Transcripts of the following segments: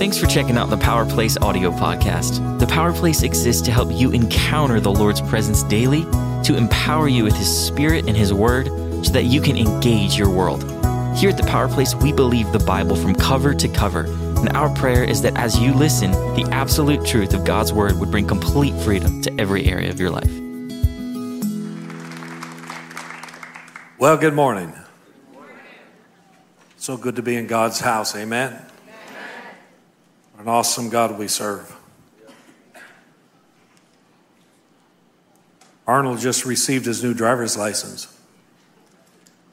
Thanks for checking out the Power Place audio podcast. The Power Place exists to help you encounter the Lord's presence daily, to empower you with His Spirit and His Word, so that you can engage your world. Here at the Power Place, we believe the Bible from cover to cover, and our prayer is that as you listen, the absolute truth of God's Word would bring complete freedom to every area of your life. Well, good morning. So good to be in God's house. Amen. An awesome God we serve. Arnold just received his new driver's license.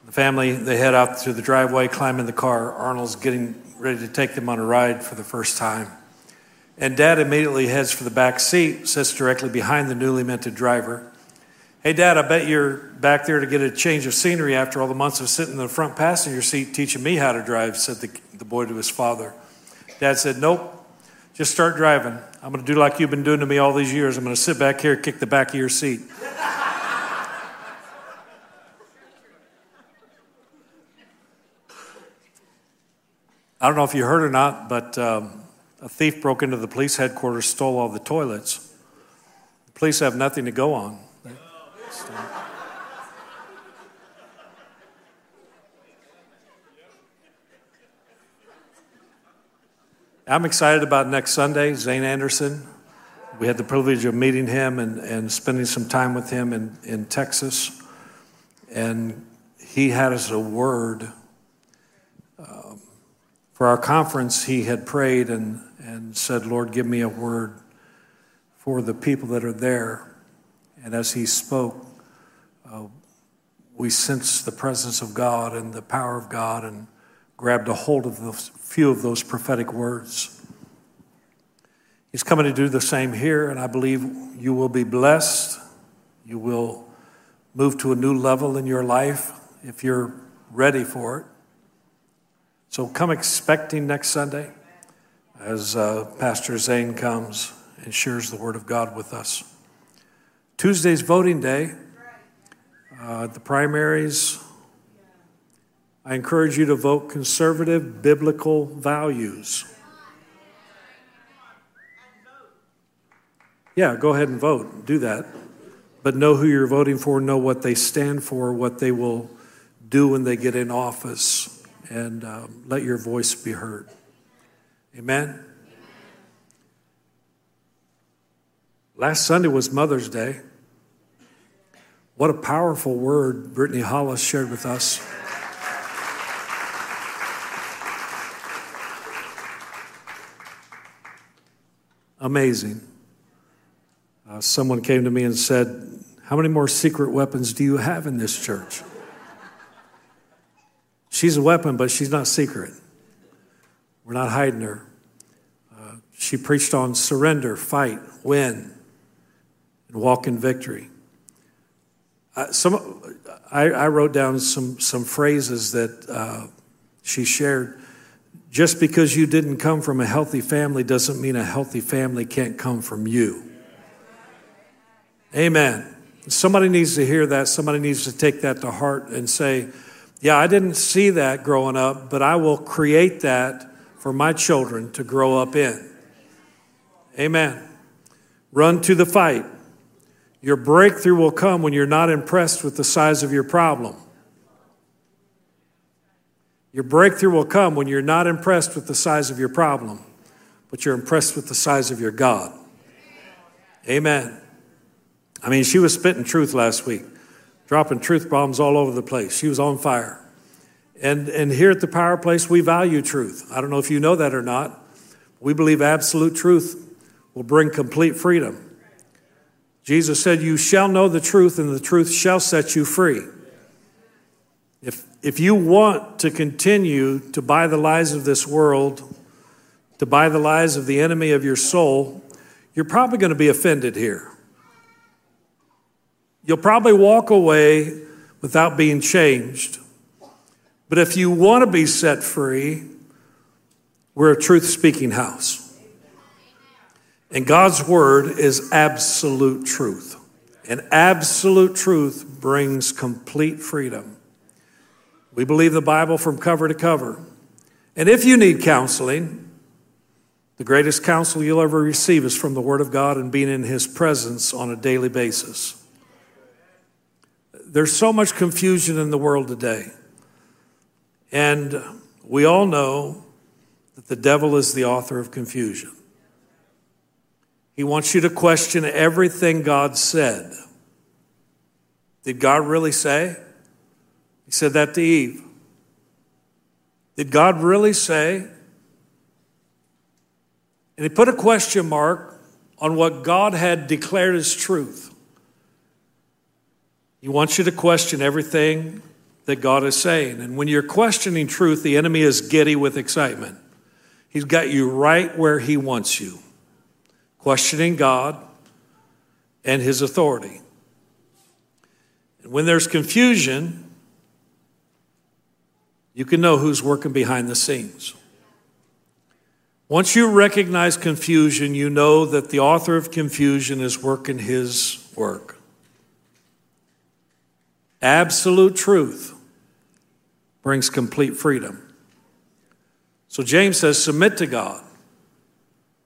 The family, they head out to the driveway, climb in the car. Arnold's getting ready to take them on a ride for the first time. And dad immediately heads for the back seat, sits directly behind the newly minted driver. Hey, Dad, I bet you're back there to get a change of scenery after all the months of sitting in the front passenger seat teaching me how to drive, said the, the boy to his father. Dad said, Nope, just start driving. I'm going to do like you've been doing to me all these years. I'm going to sit back here, kick the back of your seat. I don't know if you heard or not, but um, a thief broke into the police headquarters, stole all the toilets. The police have nothing to go on. I'm excited about next Sunday, Zane Anderson. We had the privilege of meeting him and, and spending some time with him in, in Texas. And he had us a word. Um, for our conference, he had prayed and, and said, Lord, give me a word for the people that are there. And as he spoke, uh, we sensed the presence of God and the power of God and grabbed a hold of a few of those prophetic words. He's coming to do the same here, and I believe you will be blessed. You will move to a new level in your life if you're ready for it. So come expecting next Sunday as uh, Pastor Zane comes and shares the Word of God with us. Tuesday's voting day. Uh, the primaries I encourage you to vote conservative biblical values. Yeah, go ahead and vote. Do that. But know who you're voting for, know what they stand for, what they will do when they get in office, and um, let your voice be heard. Amen. Last Sunday was Mother's Day. What a powerful word Brittany Hollis shared with us. Amazing. Uh, someone came to me and said, How many more secret weapons do you have in this church? She's a weapon, but she's not secret. We're not hiding her. Uh, she preached on surrender, fight, win, and walk in victory. Uh, some, I, I, wrote down some, some phrases that uh, she shared just because you didn't come from a healthy family doesn't mean a healthy family can't come from you. Amen. Somebody needs to hear that. Somebody needs to take that to heart and say, Yeah, I didn't see that growing up, but I will create that for my children to grow up in. Amen. Run to the fight. Your breakthrough will come when you're not impressed with the size of your problem. Your breakthrough will come when you're not impressed with the size of your problem, but you're impressed with the size of your God. Amen. I mean, she was spitting truth last week, dropping truth bombs all over the place. She was on fire. And, and here at the Power Place, we value truth. I don't know if you know that or not. We believe absolute truth will bring complete freedom. Jesus said, You shall know the truth, and the truth shall set you free. If, if you want to continue to buy the lies of this world, to buy the lies of the enemy of your soul, you're probably going to be offended here. You'll probably walk away without being changed. But if you want to be set free, we're a truth speaking house. And God's word is absolute truth. And absolute truth brings complete freedom. We believe the Bible from cover to cover. And if you need counseling, The greatest counsel you'll ever receive is from the Word of God and being in His presence on a daily basis. There's so much confusion in the world today. And we all know that the devil is the author of confusion. He wants you to question everything God said. Did God really say? He said that to Eve. Did God really say? And he put a question mark on what God had declared as truth. He wants you to question everything that God is saying. And when you're questioning truth, the enemy is giddy with excitement. He's got you right where he wants you, questioning God and his authority. And when there's confusion, you can know who's working behind the scenes. Once you recognize confusion, you know that the author of confusion is working his work. Absolute truth brings complete freedom. So James says, Submit to God,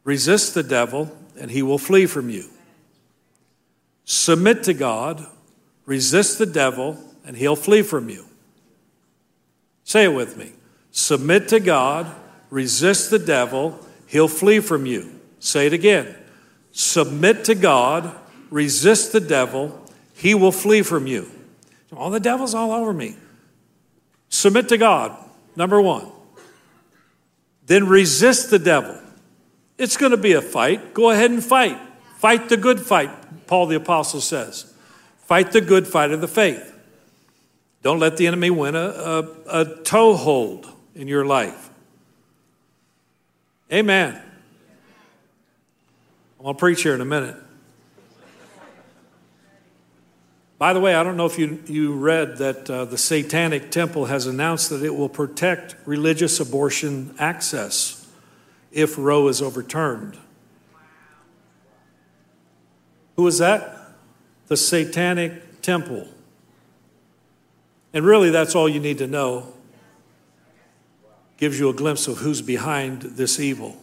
resist the devil, and he will flee from you. Submit to God, resist the devil, and he'll flee from you. Say it with me. Submit to God, resist the devil, he'll flee from you. Say it again. Submit to God, resist the devil, he will flee from you. All the devil's all over me. Submit to God, number one. Then resist the devil. It's going to be a fight. Go ahead and fight. Fight the good fight, Paul the Apostle says. Fight the good fight of the faith. Don't let the enemy win a, a, a toehold in your life. Amen. I'm going to preach here in a minute. By the way, I don't know if you, you read that uh, the Satanic Temple has announced that it will protect religious abortion access if Roe is overturned. Who is that? The Satanic Temple. And really, that's all you need to know. Gives you a glimpse of who's behind this evil.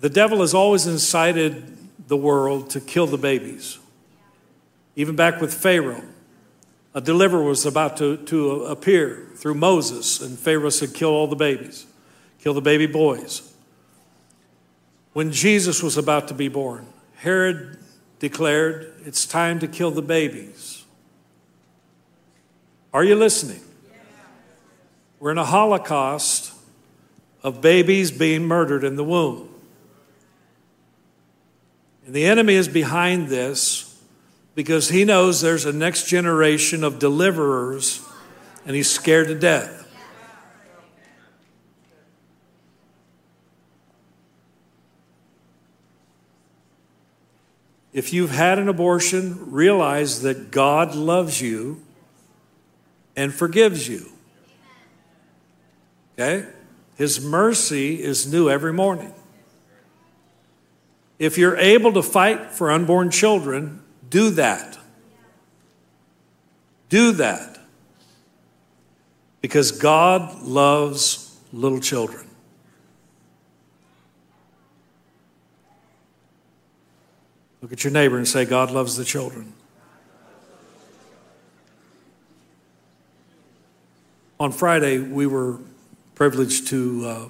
The devil has always incited the world to kill the babies. Even back with Pharaoh, a deliverer was about to, to appear through Moses, and Pharaoh said, Kill all the babies, kill the baby boys. When Jesus was about to be born, Herod declared, It's time to kill the babies. Are you listening? We're in a holocaust of babies being murdered in the womb. And the enemy is behind this because he knows there's a next generation of deliverers and he's scared to death. If you've had an abortion, realize that God loves you and forgives you. Okay? His mercy is new every morning. If you're able to fight for unborn children, do that. Do that. Because God loves little children. Look at your neighbor and say, God loves the children. On Friday, we were privileged to uh,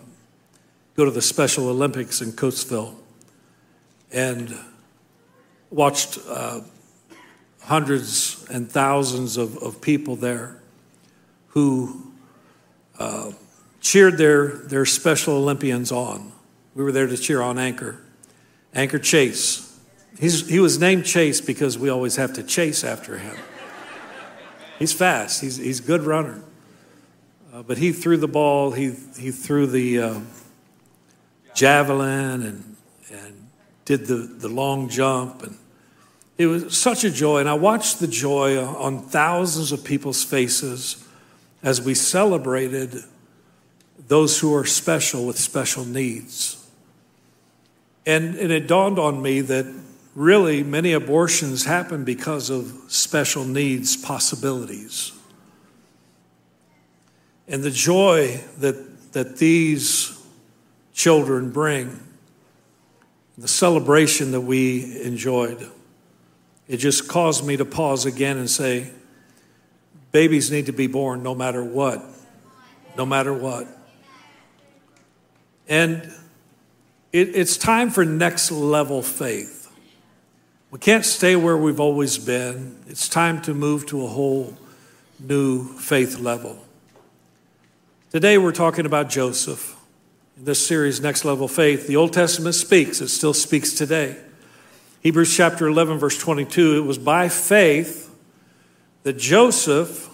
go to the Special Olympics in Coatesville and watched uh, hundreds and thousands of, of people there who uh, cheered their, their Special Olympians on. We were there to cheer on Anchor, Anchor Chase. He's, he was named Chase because we always have to chase after him. He's fast, he's, he's a good runner. Uh, but he threw the ball, he, he threw the uh, javelin and, and did the, the long jump. And it was such a joy. And I watched the joy on thousands of people's faces as we celebrated those who are special with special needs. And, and it dawned on me that really many abortions happen because of special needs possibilities. And the joy that, that these children bring, the celebration that we enjoyed, it just caused me to pause again and say, babies need to be born no matter what. No matter what. And it, it's time for next level faith. We can't stay where we've always been. It's time to move to a whole new faith level. Today we're talking about Joseph. In this series, Next Level Faith, the Old Testament speaks, it still speaks today. Hebrews chapter 11, verse 22, it was by faith that Joseph,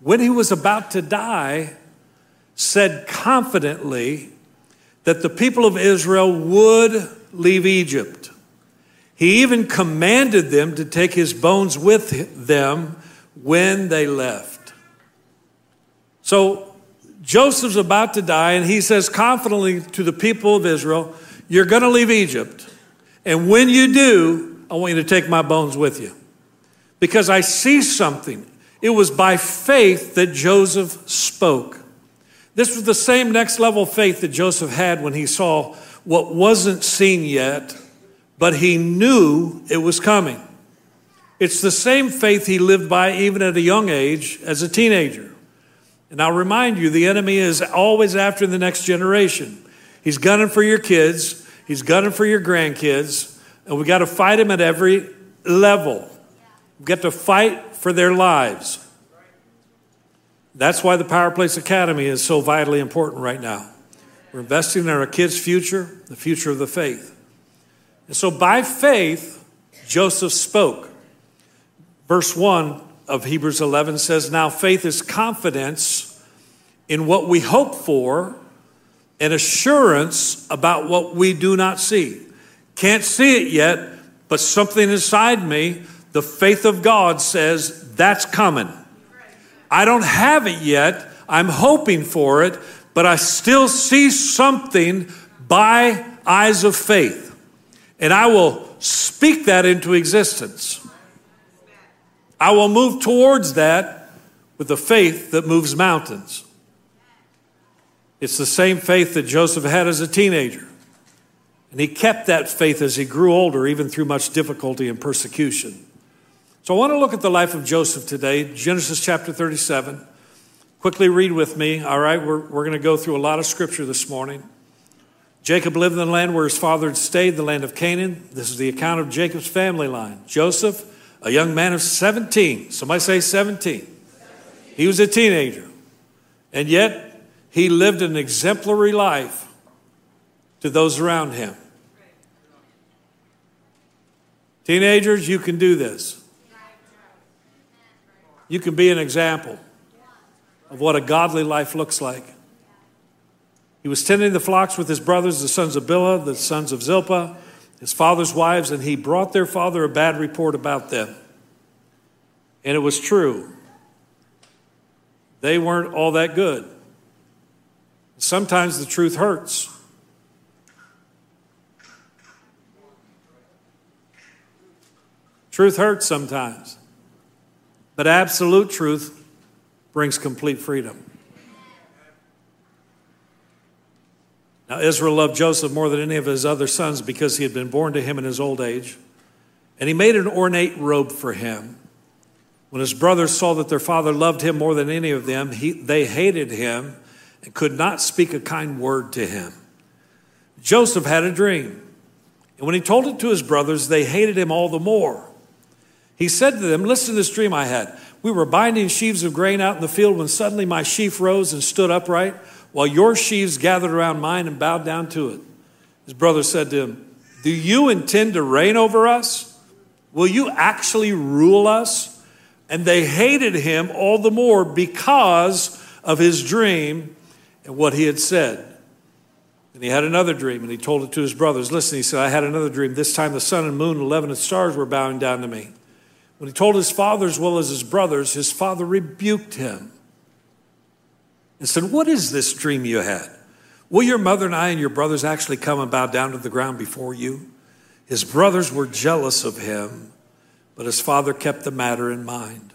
when he was about to die, said confidently that the people of Israel would leave Egypt. He even commanded them to take his bones with them when they left. So Joseph's about to die, and he says confidently to the people of Israel, You're going to leave Egypt. And when you do, I want you to take my bones with you. Because I see something. It was by faith that Joseph spoke. This was the same next level faith that Joseph had when he saw what wasn't seen yet, but he knew it was coming. It's the same faith he lived by even at a young age as a teenager. And I'll remind you, the enemy is always after the next generation. He's gunning for your kids, he's gunning for your grandkids, and we got to fight him at every level. We've got to fight for their lives. That's why the Power Place Academy is so vitally important right now. We're investing in our kids' future, the future of the faith. And so by faith, Joseph spoke. Verse 1 of Hebrews 11 says, Now faith is confidence in what we hope for and assurance about what we do not see. Can't see it yet, but something inside me, the faith of God says, That's coming. I don't have it yet. I'm hoping for it, but I still see something by eyes of faith. And I will speak that into existence. I will move towards that with the faith that moves mountains. It's the same faith that Joseph had as a teenager. And he kept that faith as he grew older, even through much difficulty and persecution. So I want to look at the life of Joseph today, Genesis chapter 37. Quickly read with me, all right? We're, we're going to go through a lot of scripture this morning. Jacob lived in the land where his father had stayed, the land of Canaan. This is the account of Jacob's family line. Joseph, a young man of 17. Somebody say 17. He was a teenager. And yet, he lived an exemplary life to those around him. Teenagers, you can do this. You can be an example of what a godly life looks like. He was tending the flocks with his brothers, the sons of Bilhah, the sons of Zilpah, his father's wives, and he brought their father a bad report about them. And it was true. They weren't all that good. Sometimes the truth hurts. Truth hurts sometimes. But absolute truth brings complete freedom. Now, Israel loved Joseph more than any of his other sons because he had been born to him in his old age. And he made an ornate robe for him. When his brothers saw that their father loved him more than any of them, he, they hated him and could not speak a kind word to him. Joseph had a dream. And when he told it to his brothers, they hated him all the more. He said to them, Listen to this dream I had. We were binding sheaves of grain out in the field when suddenly my sheaf rose and stood upright, while your sheaves gathered around mine and bowed down to it. His brother said to him, Do you intend to reign over us? Will you actually rule us? And they hated him all the more because of his dream and what he had said. And he had another dream, and he told it to his brothers. Listen, he said, I had another dream. This time the sun and moon and eleven stars were bowing down to me. When he told his father as well as his brothers, his father rebuked him and said, What is this dream you had? Will your mother and I and your brothers actually come and bow down to the ground before you? His brothers were jealous of him, but his father kept the matter in mind.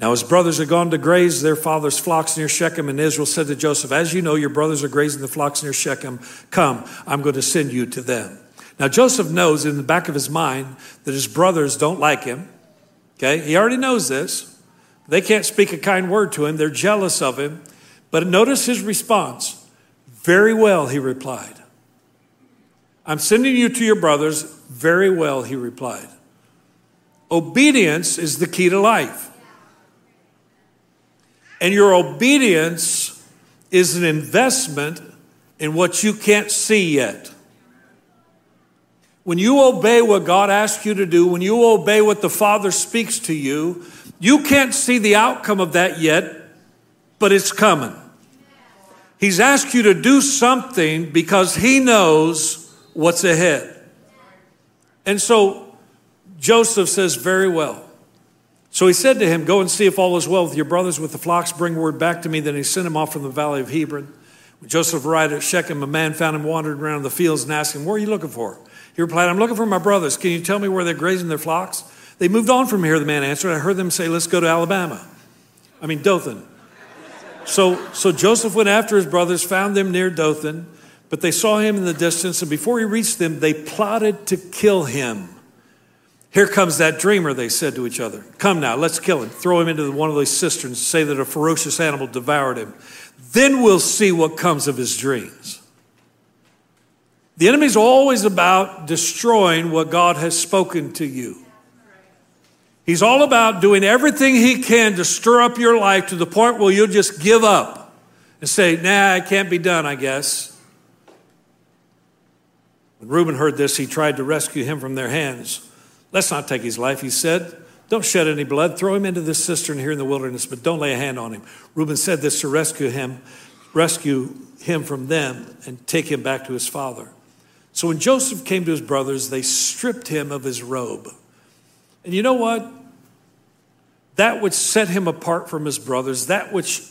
Now his brothers had gone to graze their father's flocks near Shechem, and Israel said to Joseph, As you know, your brothers are grazing the flocks near Shechem. Come, I'm going to send you to them. Now Joseph knows in the back of his mind that his brothers don't like him. Okay, he already knows this. They can't speak a kind word to him, they're jealous of him. But notice his response. Very well, he replied. I'm sending you to your brothers. Very well, he replied. Obedience is the key to life. And your obedience is an investment in what you can't see yet. When you obey what God asks you to do, when you obey what the Father speaks to you, you can't see the outcome of that yet, but it's coming. He's asked you to do something because He knows what's ahead. And so Joseph says, Very well. So he said to him, Go and see if all is well with your brothers with the flocks, bring word back to me. Then he sent him off from the valley of Hebron. When Joseph arrived at Shechem, a man found him wandering around the fields and asked him, What are you looking for? He replied, I'm looking for my brothers. Can you tell me where they're grazing their flocks? They moved on from here, the man answered. I heard them say, Let's go to Alabama. I mean, Dothan. So, so Joseph went after his brothers, found them near Dothan, but they saw him in the distance, and before he reached them, they plotted to kill him. Here comes that dreamer, they said to each other. Come now, let's kill him. Throw him into one of those cisterns, say that a ferocious animal devoured him. Then we'll see what comes of his dreams. The enemy's always about destroying what God has spoken to you. He's all about doing everything he can to stir up your life to the point where you'll just give up and say, Nah, it can't be done, I guess. When Reuben heard this, he tried to rescue him from their hands. Let's not take his life, he said. Don't shed any blood. Throw him into this cistern here in the wilderness, but don't lay a hand on him. Reuben said this to rescue him, rescue him from them, and take him back to his father. So when Joseph came to his brothers, they stripped him of his robe. And you know what? That which set him apart from his brothers, that which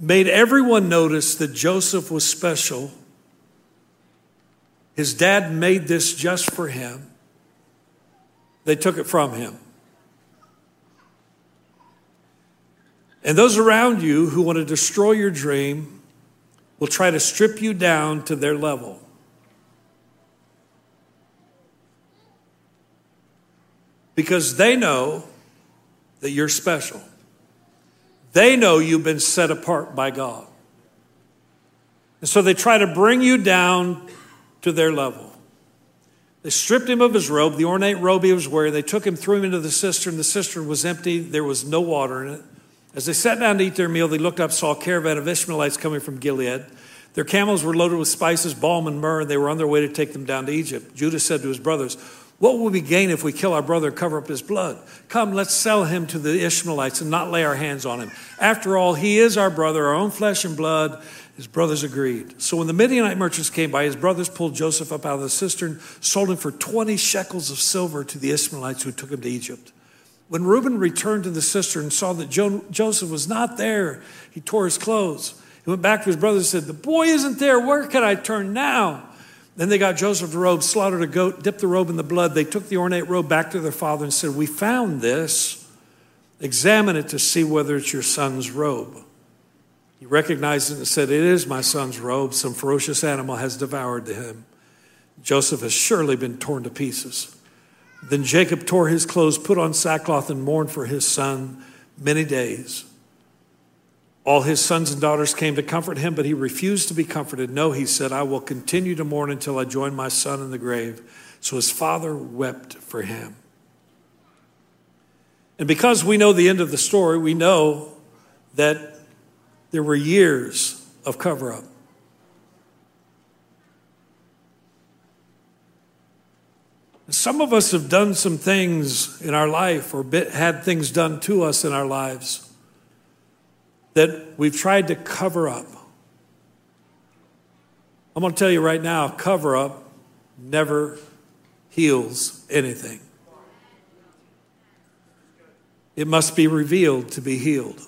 made everyone notice that Joseph was special, his dad made this just for him they took it from him. And those around you who want to destroy your dream will try to strip you down to their level. Because they know that you're special. They know you've been set apart by God. And so they try to bring you down to their level. They stripped him of his robe, the ornate robe he was wearing. They took him, threw him into the cistern. The cistern was empty, there was no water in it. As they sat down to eat their meal, they looked up, saw a caravan of Ishmaelites coming from Gilead. Their camels were loaded with spices, balm, and myrrh, and they were on their way to take them down to Egypt. Judah said to his brothers, What will we gain if we kill our brother and cover up his blood? Come, let's sell him to the Ishmaelites and not lay our hands on him. After all, he is our brother, our own flesh and blood. His brothers agreed. So when the Midianite merchants came by, his brothers pulled Joseph up out of the cistern, sold him for 20 shekels of silver to the Ishmaelites who took him to Egypt. When Reuben returned to the cistern and saw that jo- Joseph was not there, he tore his clothes. He went back to his brothers and said, The boy isn't there. Where can I turn now? Then they got Joseph's robe, slaughtered a goat, dipped the robe in the blood. They took the ornate robe back to their father and said, We found this. Examine it to see whether it's your son's robe. He recognized it and said, It is my son's robe. Some ferocious animal has devoured him. Joseph has surely been torn to pieces. Then Jacob tore his clothes, put on sackcloth, and mourned for his son many days. All his sons and daughters came to comfort him, but he refused to be comforted. No, he said, I will continue to mourn until I join my son in the grave. So his father wept for him. And because we know the end of the story, we know that there were years of cover up. Some of us have done some things in our life or had things done to us in our lives that we've tried to cover up. I'm going to tell you right now cover up never heals anything. It must be revealed to be healed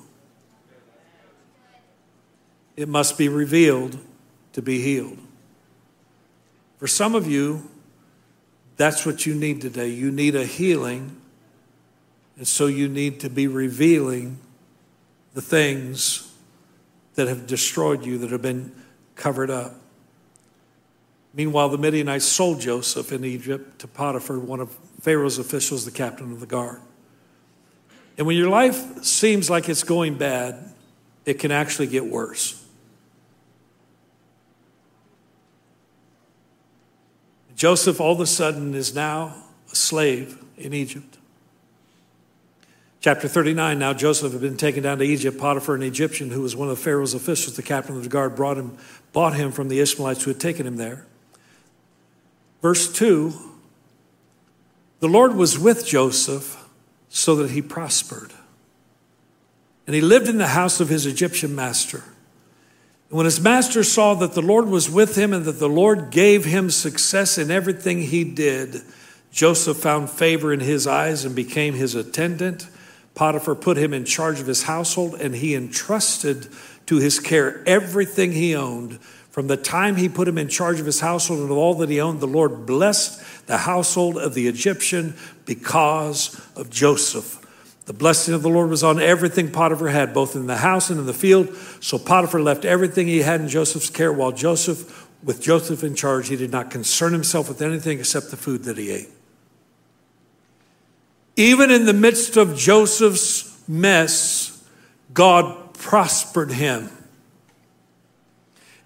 it must be revealed to be healed. For some of you, that's what you need today. You need a healing And so you need to be revealing the things that have destroyed you, that have been covered up. Meanwhile, the Midianites sold Joseph in Egypt to Potiphar, one of Pharaoh's officials, the captain of the guard. And when your life seems like it's going bad, it can actually get worse. Joseph all of a sudden is now a slave in Egypt. Chapter 39 Now Joseph had been taken down to Egypt. Potiphar, an Egyptian who was one of Pharaoh's officials, the captain of the guard, brought him, bought him from the Ishmaelites who had taken him there. Verse 2 The Lord was with Joseph so that he prospered. And he lived in the house of his Egyptian master. And When his master saw that the Lord was with him and that the Lord gave him success in everything he did, Joseph found favor in his eyes and became his attendant. Potiphar put him in charge of his household, and he entrusted to his care everything he owned. From the time he put him in charge of his household and of all that he owned, the Lord blessed the household of the Egyptian because of Joseph. The blessing of the Lord was on everything Potiphar had, both in the house and in the field. So Potiphar left everything he had in Joseph's care, while Joseph, with Joseph in charge, he did not concern himself with anything except the food that he ate. Even in the midst of Joseph's mess, God prospered him.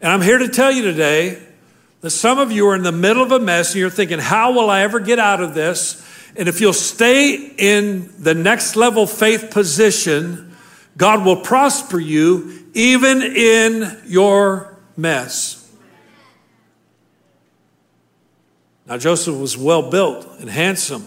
And I'm here to tell you today that some of you are in the middle of a mess and you're thinking, how will I ever get out of this? And if you'll stay in the next level faith position, God will prosper you even in your mess. Now, Joseph was well built and handsome.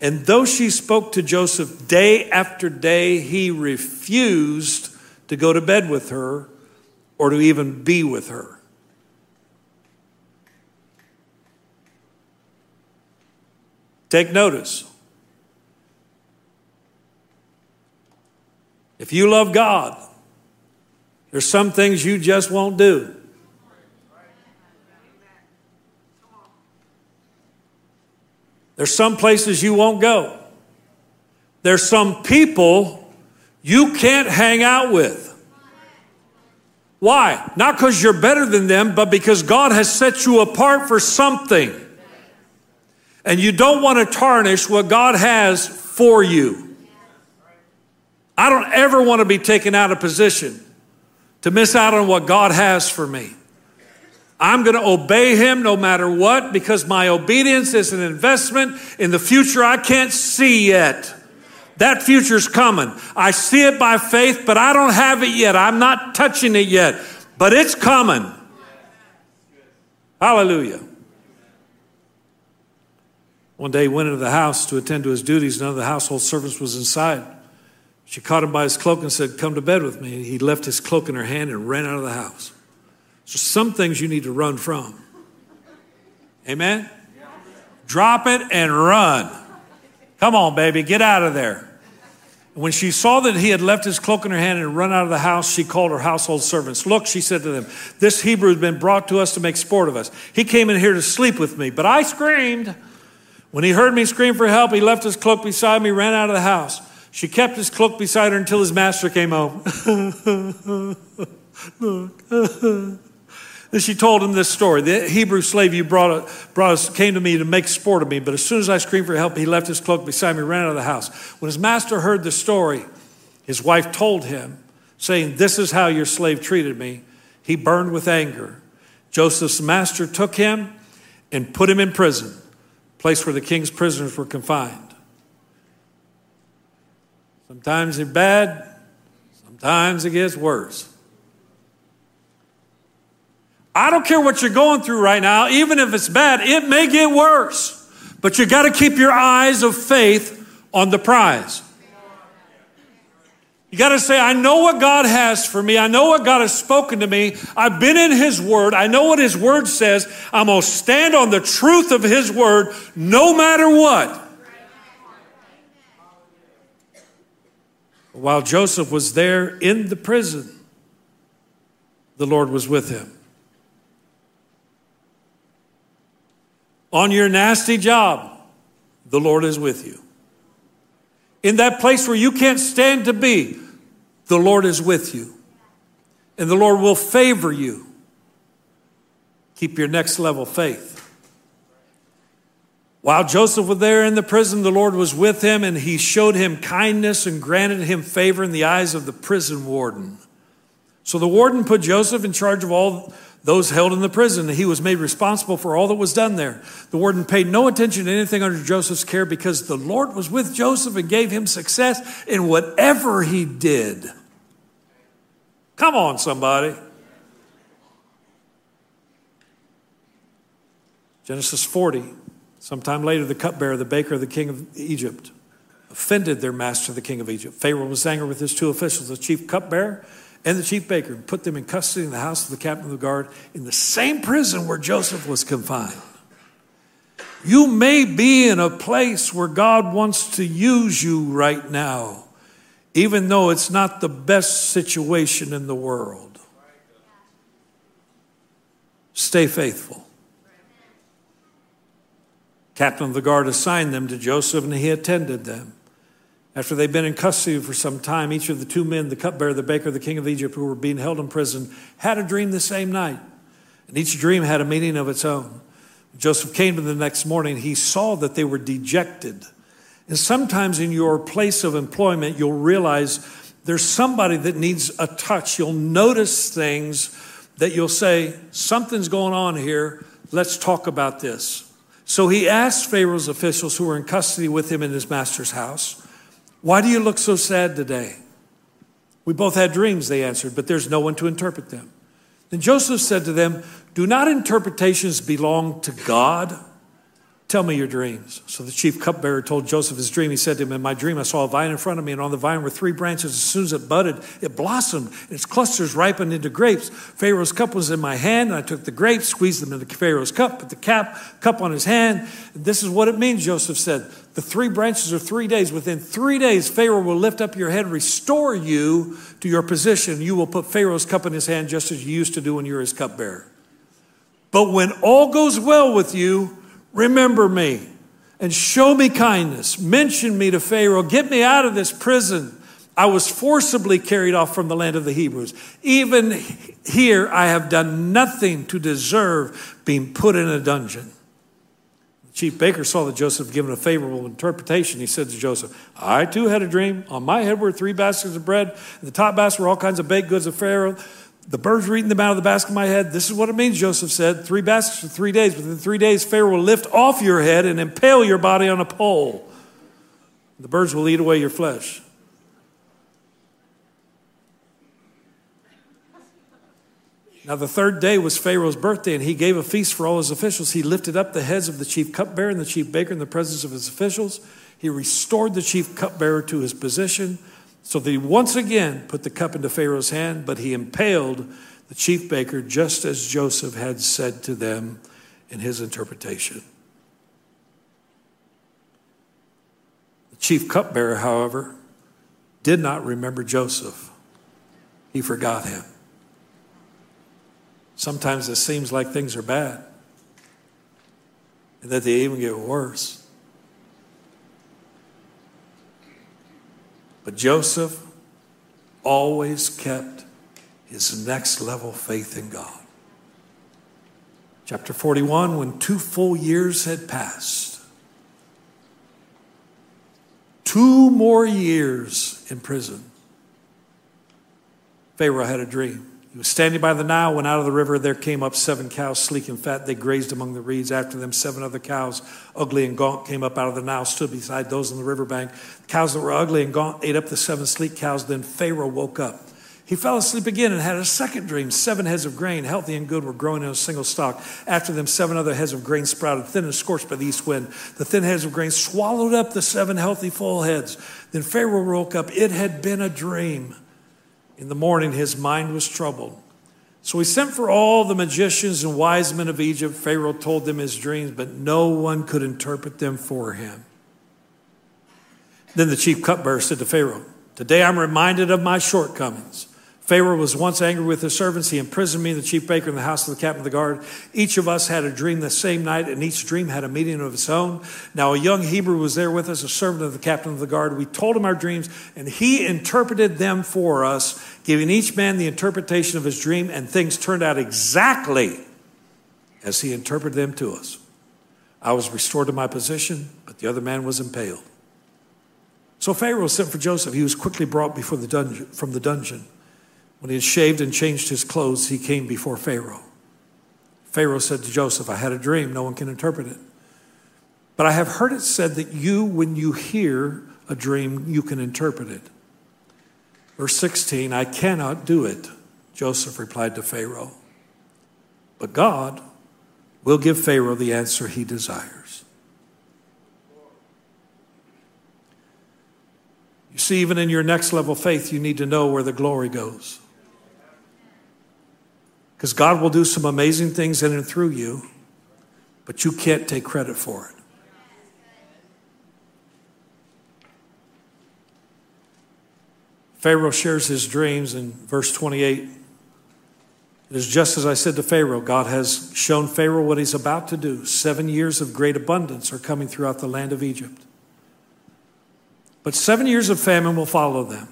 And though she spoke to Joseph day after day, he refused to go to bed with her or to even be with her. Take notice. If you love God, there's some things you just won't do. There's some places you won't go. There's some people you can't hang out with. Why? Not because you're better than them, but because God has set you apart for something. And you don't want to tarnish what God has for you. I don't ever want to be taken out of position to miss out on what God has for me. I'm going to obey him no matter what because my obedience is an investment in the future I can't see yet. That future's coming. I see it by faith, but I don't have it yet. I'm not touching it yet, but it's coming. Hallelujah. One day he went into the house to attend to his duties. None of the household servants was inside. She caught him by his cloak and said, Come to bed with me. He left his cloak in her hand and ran out of the house. So some things you need to run from. Amen? Drop it and run. Come on, baby, get out of there. When she saw that he had left his cloak in her hand and run out of the house, she called her household servants. Look, she said to them, this Hebrew has been brought to us to make sport of us. He came in here to sleep with me, but I screamed. When he heard me scream for help, he left his cloak beside me, ran out of the house. She kept his cloak beside her until his master came home. Look. Then she told him this story. The Hebrew slave you brought, brought us came to me to make sport of me, but as soon as I screamed for help, he left his cloak beside me, and ran out of the house. When his master heard the story, his wife told him, saying, This is how your slave treated me. He burned with anger. Joseph's master took him and put him in prison, place where the king's prisoners were confined. Sometimes it's bad, sometimes it gets worse. I don't care what you're going through right now, even if it's bad, it may get worse. But you got to keep your eyes of faith on the prize. You got to say, I know what God has for me. I know what God has spoken to me. I've been in His Word. I know what His Word says. I'm going to stand on the truth of His Word no matter what. While Joseph was there in the prison, the Lord was with him. On your nasty job, the Lord is with you. In that place where you can't stand to be, the Lord is with you. And the Lord will favor you. Keep your next level faith. While Joseph was there in the prison, the Lord was with him, and he showed him kindness and granted him favor in the eyes of the prison warden. So the warden put Joseph in charge of all those held in the prison. He was made responsible for all that was done there. The warden paid no attention to anything under Joseph's care because the Lord was with Joseph and gave him success in whatever he did. Come on, somebody. Genesis 40. Sometime later, the cupbearer, the baker, of the king of Egypt, offended their master, the king of Egypt. Pharaoh was angry with his two officials, the chief cupbearer and the chief baker, and put them in custody in the house of the captain of the guard in the same prison where Joseph was confined. You may be in a place where God wants to use you right now, even though it's not the best situation in the world. Stay faithful captain of the guard assigned them to Joseph, and he attended them. After they'd been in custody for some time, each of the two men, the cupbearer, the baker, the king of Egypt, who were being held in prison, had a dream the same night. And each dream had a meaning of its own. Joseph came to the next morning. He saw that they were dejected. And sometimes in your place of employment, you'll realize there's somebody that needs a touch. You'll notice things that you'll say, Something's going on here. Let's talk about this. So he asked Pharaoh's officials who were in custody with him in his master's house, Why do you look so sad today? We both had dreams, they answered, but there's no one to interpret them. Then Joseph said to them, Do not interpretations belong to God? Tell me your dreams. So the chief cupbearer told Joseph his dream. He said to him, In my dream, I saw a vine in front of me, and on the vine were three branches. As soon as it budded, it blossomed, and its clusters ripened into grapes. Pharaoh's cup was in my hand, and I took the grapes, squeezed them into Pharaoh's cup, put the cap, cup on his hand. This is what it means, Joseph said. The three branches are three days. Within three days, Pharaoh will lift up your head, restore you to your position. You will put Pharaoh's cup in his hand just as you used to do when you were his cupbearer. But when all goes well with you, remember me and show me kindness. Mention me to Pharaoh. Get me out of this prison. I was forcibly carried off from the land of the Hebrews. Even here, I have done nothing to deserve being put in a dungeon. Chief baker saw that Joseph had given a favorable interpretation. He said to Joseph, I too had a dream. On my head were three baskets of bread. In the top basket were all kinds of baked goods of Pharaoh. The birds were eating them out of the basket of my head. This is what it means, Joseph said. Three baskets for three days. Within three days, Pharaoh will lift off your head and impale your body on a pole. The birds will eat away your flesh. Now, the third day was Pharaoh's birthday, and he gave a feast for all his officials. He lifted up the heads of the chief cupbearer and the chief baker in the presence of his officials. He restored the chief cupbearer to his position. So they once again put the cup into Pharaoh's hand, but he impaled the chief baker just as Joseph had said to them in his interpretation. The chief cupbearer, however, did not remember Joseph, he forgot him. Sometimes it seems like things are bad and that they even get worse. But Joseph always kept his next level faith in God. Chapter 41 when two full years had passed, two more years in prison, Pharaoh had a dream. He was standing by the Nile when out of the river there came up seven cows, sleek and fat. They grazed among the reeds. After them, seven other cows, ugly and gaunt, came up out of the Nile, stood beside those on the riverbank. The cows that were ugly and gaunt ate up the seven sleek cows. Then Pharaoh woke up. He fell asleep again and had a second dream. Seven heads of grain, healthy and good, were growing in a single stalk. After them, seven other heads of grain sprouted, thin and scorched by the east wind. The thin heads of grain swallowed up the seven healthy full heads. Then Pharaoh woke up. It had been a dream. In the morning, his mind was troubled. So he sent for all the magicians and wise men of Egypt. Pharaoh told them his dreams, but no one could interpret them for him. Then the chief cupbearer said to Pharaoh, Today I'm reminded of my shortcomings. Pharaoh was once angry with his servants. He imprisoned me, the chief baker, in the house of the captain of the guard. Each of us had a dream the same night, and each dream had a meaning of its own. Now, a young Hebrew was there with us, a servant of the captain of the guard. We told him our dreams, and he interpreted them for us, giving each man the interpretation of his dream, and things turned out exactly as he interpreted them to us. I was restored to my position, but the other man was impaled. So Pharaoh sent for Joseph. He was quickly brought before the dungeon, from the dungeon. When he had shaved and changed his clothes, he came before Pharaoh. Pharaoh said to Joseph, I had a dream, no one can interpret it. But I have heard it said that you, when you hear a dream, you can interpret it. Verse 16, I cannot do it, Joseph replied to Pharaoh. But God will give Pharaoh the answer he desires. You see, even in your next level faith, you need to know where the glory goes. Because God will do some amazing things in and through you, but you can't take credit for it. Pharaoh shares his dreams in verse 28. It is just as I said to Pharaoh God has shown Pharaoh what he's about to do. Seven years of great abundance are coming throughout the land of Egypt. But seven years of famine will follow them.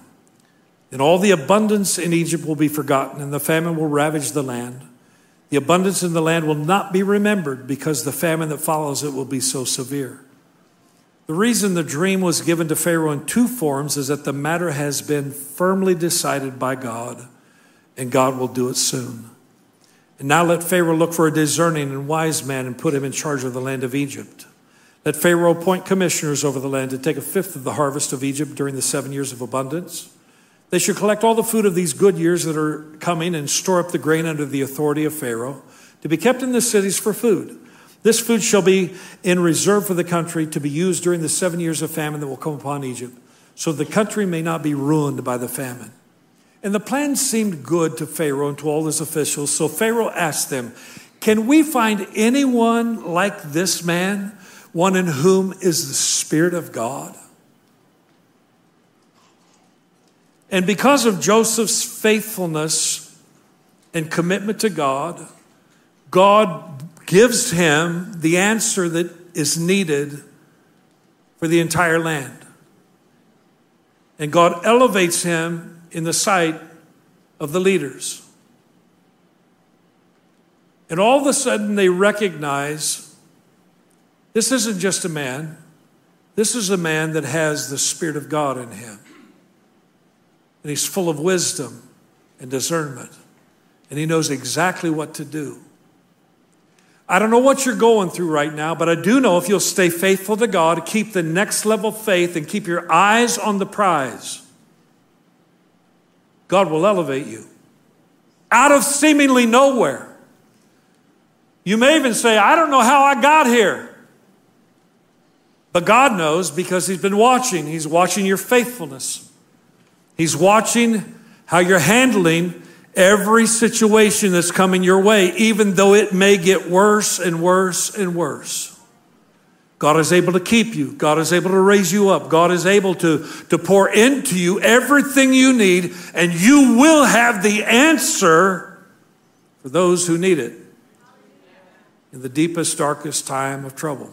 And all the abundance in Egypt will be forgotten, and the famine will ravage the land. The abundance in the land will not be remembered because the famine that follows it will be so severe. The reason the dream was given to Pharaoh in two forms is that the matter has been firmly decided by God, and God will do it soon. And now let Pharaoh look for a discerning and wise man and put him in charge of the land of Egypt. Let Pharaoh appoint commissioners over the land to take a fifth of the harvest of Egypt during the seven years of abundance they should collect all the food of these good years that are coming and store up the grain under the authority of Pharaoh to be kept in the cities for food. This food shall be in reserve for the country to be used during the seven years of famine that will come upon Egypt, so the country may not be ruined by the famine. And the plan seemed good to Pharaoh and to all his officials. So Pharaoh asked them, Can we find anyone like this man, one in whom is the Spirit of God? And because of Joseph's faithfulness and commitment to God, God gives him the answer that is needed for the entire land. And God elevates him in the sight of the leaders. And all of a sudden, they recognize this isn't just a man, this is a man that has the Spirit of God in him and he's full of wisdom and discernment, and he knows exactly what to do. I don't know what you're going through right now, but I do know if you'll stay faithful to God, keep the next level faith, and keep your eyes on the prize, God will elevate you out of seemingly nowhere. You may even say, I don't know how I got here. But God knows because He's been watching. He's watching your faithfulness. He's watching how you're handling every situation that's coming your way, even though it may get worse and worse and worse. God is able to keep you. God is able to raise you up. God is able to, to pour into you everything you need, and you will have the answer for those who need it in the deepest, darkest time of trouble.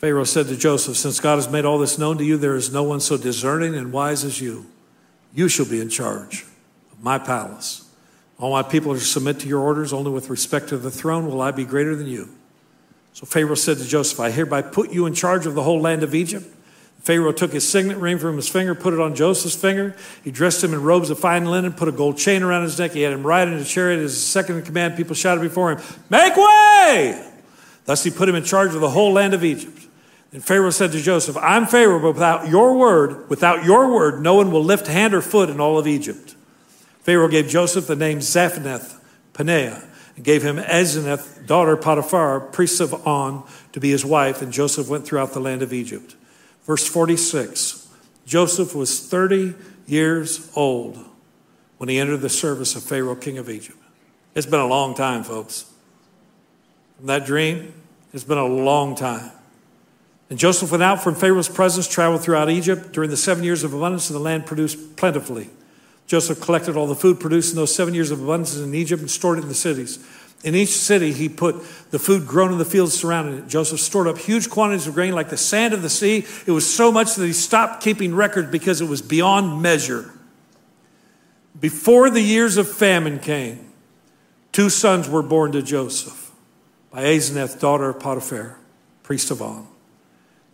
Pharaoh said to Joseph, Since God has made all this known to you, there is no one so discerning and wise as you. You shall be in charge of my palace. All my people are to submit to your orders. Only with respect to the throne will I be greater than you. So Pharaoh said to Joseph, I hereby put you in charge of the whole land of Egypt. Pharaoh took his signet ring from his finger, put it on Joseph's finger. He dressed him in robes of fine linen, put a gold chain around his neck. He had him ride in a chariot as second in command. People shouted before him, Make way! Thus he put him in charge of the whole land of Egypt. And Pharaoh said to Joseph, I'm Pharaoh, but without your word, without your word, no one will lift hand or foot in all of Egypt. Pharaoh gave Joseph the name Zaphenath Paneah and gave him Asenath, daughter Potiphar, priest of On, to be his wife, and Joseph went throughout the land of Egypt. Verse 46 Joseph was 30 years old when he entered the service of Pharaoh, king of Egypt. It's been a long time, folks. From that dream, it's been a long time. And Joseph went out from Pharaoh's presence, traveled throughout Egypt. During the seven years of abundance, and the land produced plentifully. Joseph collected all the food produced in those seven years of abundance in Egypt and stored it in the cities. In each city, he put the food grown in the fields surrounding it. Joseph stored up huge quantities of grain like the sand of the sea. It was so much that he stopped keeping records because it was beyond measure. Before the years of famine came, two sons were born to Joseph by Asenath, daughter of Potiphar, priest of On.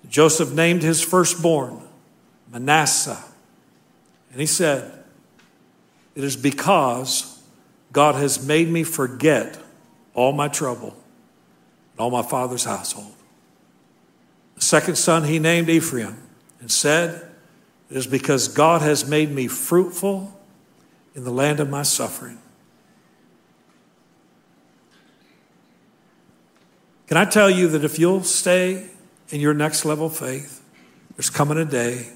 Joseph named his firstborn Manasseh. And he said, it is because God has made me forget all my trouble and all my father's household. The second son he named Ephraim and said, It is because God has made me fruitful in the land of my suffering. Can I tell you that if you'll stay in your next level faith, there's coming a day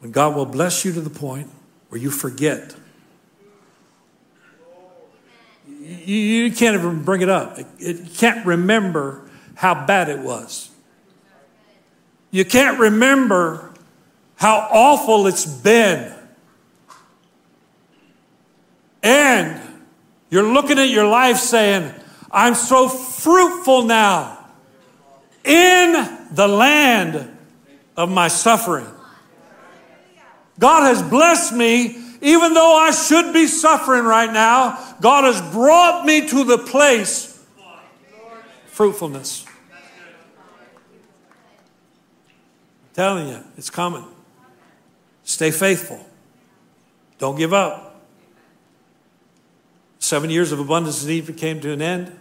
when God will bless you to the point where you forget you, you can't even bring it up. It, it can't remember how bad it was. You can't remember how awful it's been. And you're looking at your life saying, I'm so fruitful now in the land of my suffering. God has blessed me even though I should be suffering right now, God has brought me to the place fruitfulness. I'm telling you, it's coming. Stay faithful. Don't give up. Seven years of abundance in Egypt came to an end.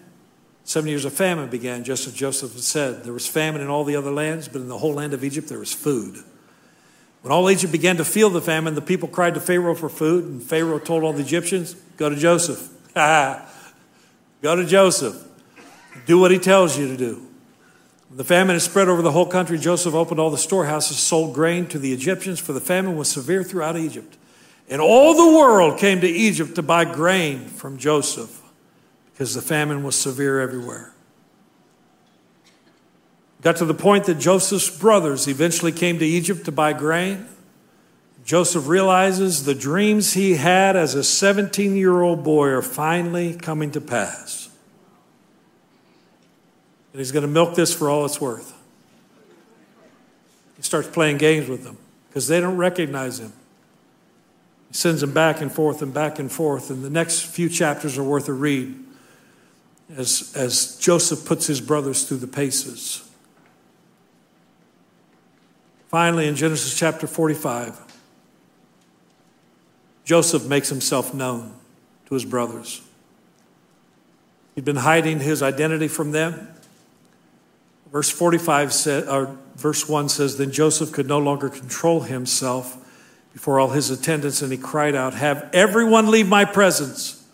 Seven years of famine began, just as Joseph had said. There was famine in all the other lands, but in the whole land of Egypt there was food. When all Egypt began to feel the famine, the people cried to Pharaoh for food, and Pharaoh told all the Egyptians, Go to Joseph. Go to Joseph. Do what he tells you to do. When the famine had spread over the whole country, Joseph opened all the storehouses, sold grain to the Egyptians, for the famine was severe throughout Egypt. And all the world came to Egypt to buy grain from Joseph because the famine was severe everywhere. Got to the point that Joseph's brothers eventually came to Egypt to buy grain. Joseph realizes the dreams he had as a 17 year old boy are finally coming to pass. And he's going to milk this for all it's worth. He starts playing games with them because they don't recognize him. He sends them back and forth and back and forth. And the next few chapters are worth a read as, as Joseph puts his brothers through the paces. Finally, in Genesis chapter 45, Joseph makes himself known to his brothers. He'd been hiding his identity from them. Verse 45 said, or verse 1 says, Then Joseph could no longer control himself before all his attendants, and he cried out, Have everyone leave my presence.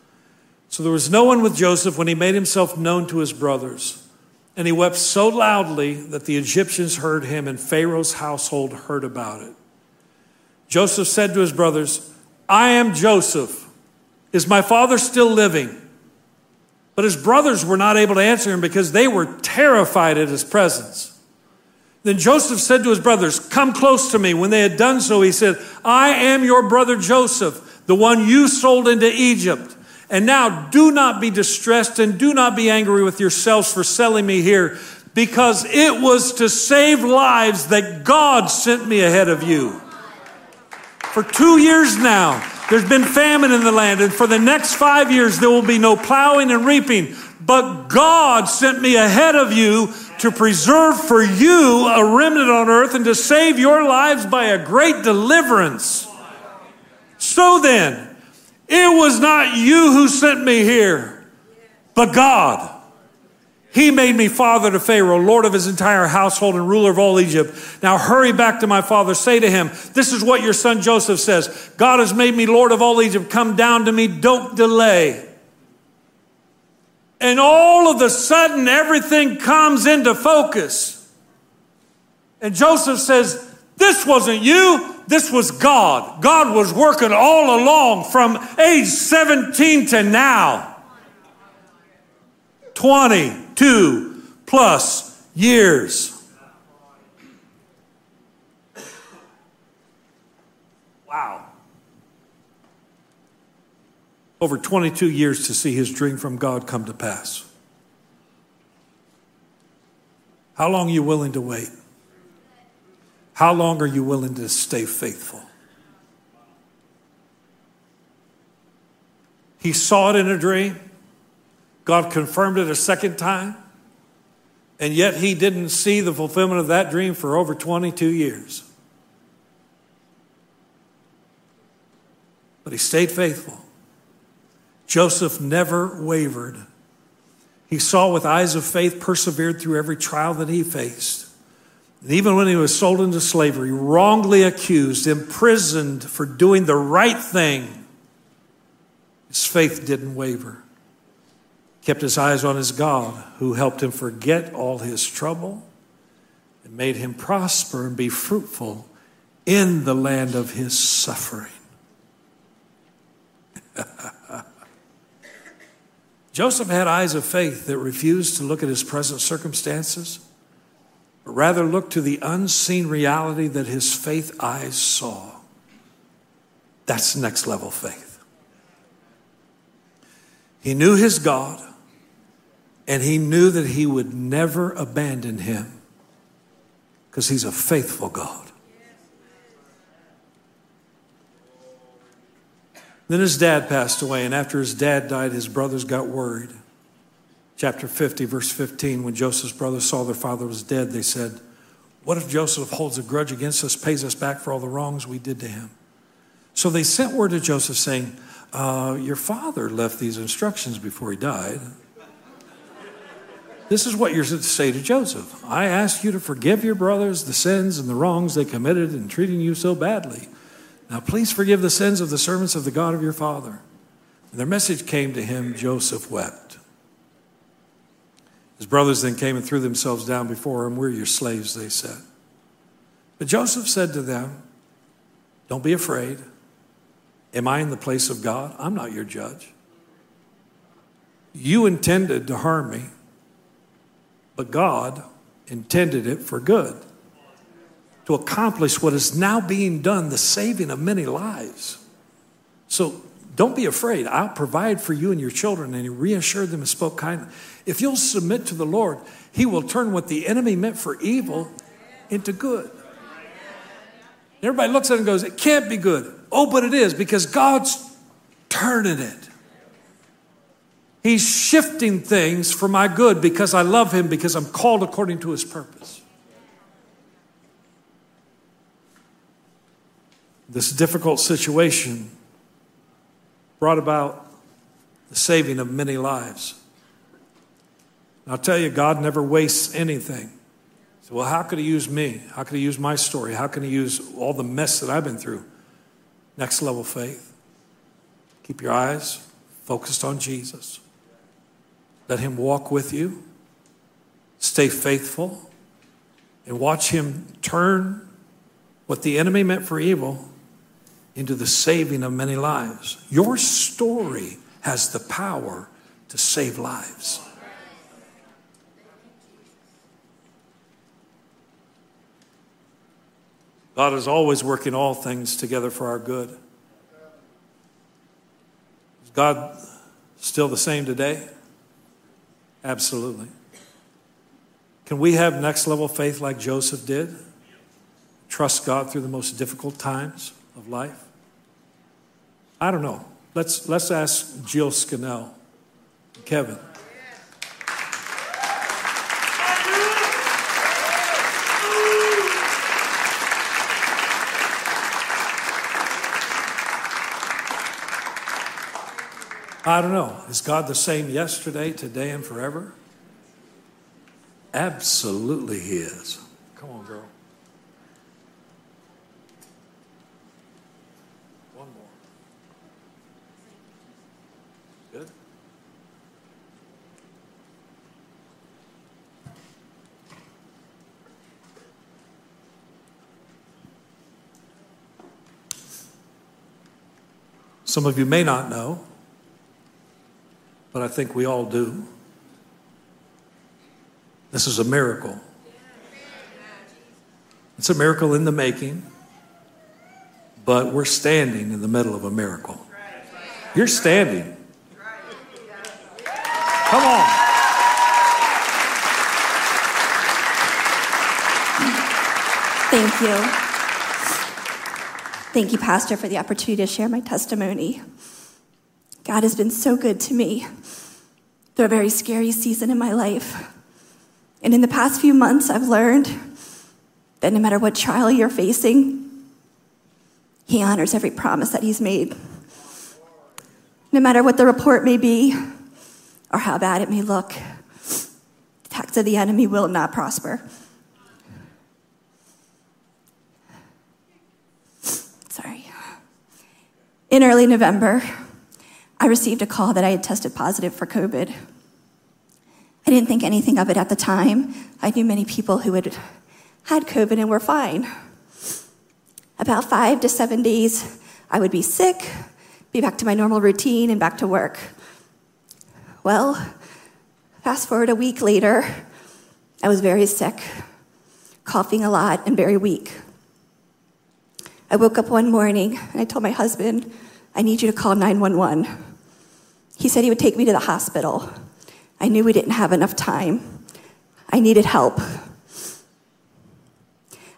So there was no one with Joseph when he made himself known to his brothers. And he wept so loudly that the Egyptians heard him, and Pharaoh's household heard about it. Joseph said to his brothers, I am Joseph. Is my father still living? But his brothers were not able to answer him because they were terrified at his presence. Then Joseph said to his brothers, Come close to me. When they had done so, he said, I am your brother Joseph, the one you sold into Egypt. And now do not be distressed and do not be angry with yourselves for selling me here, because it was to save lives that God sent me ahead of you. For two years now, there's been famine in the land, and for the next five years, there will be no plowing and reaping. But God sent me ahead of you to preserve for you a remnant on earth and to save your lives by a great deliverance. So then, it was not you who sent me here, but God. He made me father to Pharaoh, lord of his entire household and ruler of all Egypt. Now hurry back to my father. Say to him, This is what your son Joseph says God has made me lord of all Egypt. Come down to me. Don't delay. And all of a sudden, everything comes into focus. And Joseph says, This wasn't you, this was God. God was working all along from age 17 to now. 22 plus years. Wow. Over 22 years to see his dream from God come to pass. How long are you willing to wait? How long are you willing to stay faithful? He saw it in a dream. God confirmed it a second time, and yet he didn't see the fulfillment of that dream for over 22 years. But he stayed faithful. Joseph never wavered. He saw with eyes of faith, persevered through every trial that he faced. And even when he was sold into slavery, wrongly accused, imprisoned for doing the right thing, his faith didn't waver kept his eyes on his God, who helped him forget all his trouble and made him prosper and be fruitful in the land of his suffering. Joseph had eyes of faith that refused to look at his present circumstances, but rather look to the unseen reality that his faith eyes saw. That's next level faith. He knew his God. And he knew that he would never abandon him because he's a faithful God. Then his dad passed away, and after his dad died, his brothers got worried. Chapter 50, verse 15, when Joseph's brothers saw their father was dead, they said, What if Joseph holds a grudge against us, pays us back for all the wrongs we did to him? So they sent word to Joseph saying, uh, Your father left these instructions before he died. This is what you're to say to Joseph I ask you to forgive your brothers the sins and the wrongs they committed in treating you so badly. Now, please forgive the sins of the servants of the God of your father. And their message came to him, Joseph wept. His brothers then came and threw themselves down before him. We're your slaves, they said. But Joseph said to them, Don't be afraid. Am I in the place of God? I'm not your judge. You intended to harm me but God intended it for good to accomplish what is now being done, the saving of many lives. So don't be afraid. I'll provide for you and your children. And he reassured them and spoke kindly. If you'll submit to the Lord, he will turn what the enemy meant for evil into good. Everybody looks at it and goes, It can't be good. Oh, but it is because God's turning it. He's shifting things for my good because I love him, because I'm called according to his purpose. This difficult situation brought about the saving of many lives. I'll tell you, God never wastes anything. So, well, how could he use me? How could he use my story? How can he use all the mess that I've been through? Next level faith. Keep your eyes focused on Jesus. Let Him walk with you. Stay faithful and watch Him turn what the enemy meant for evil into the saving of many lives. Your story has the power to save lives. God is always working all things together for our good. Is God still the same today? Absolutely. Can we have next level faith like Joseph did? Trust God through the most difficult times of life? I don't know. Let's, let's ask Jill Scannell, Kevin. I don't know. Is God the same yesterday, today, and forever? Absolutely, He is. Come on, girl. One more. Good. Some of you may not know, but I think we all do. This is a miracle. It's a miracle in the making, but we're standing in the middle of a miracle. You're standing. Come on. Thank you. Thank you, Pastor, for the opportunity to share my testimony. God has been so good to me through a very scary season in my life. And in the past few months, I've learned that no matter what trial you're facing, He honors every promise that He's made. No matter what the report may be or how bad it may look, the attacks of the enemy will not prosper. Sorry. In early November, I received a call that I had tested positive for COVID. I didn't think anything of it at the time. I knew many people who had had COVID and were fine. About five to seven days, I would be sick, be back to my normal routine, and back to work. Well, fast forward a week later, I was very sick, coughing a lot, and very weak. I woke up one morning and I told my husband, I need you to call 911. He said he would take me to the hospital. I knew we didn't have enough time. I needed help. I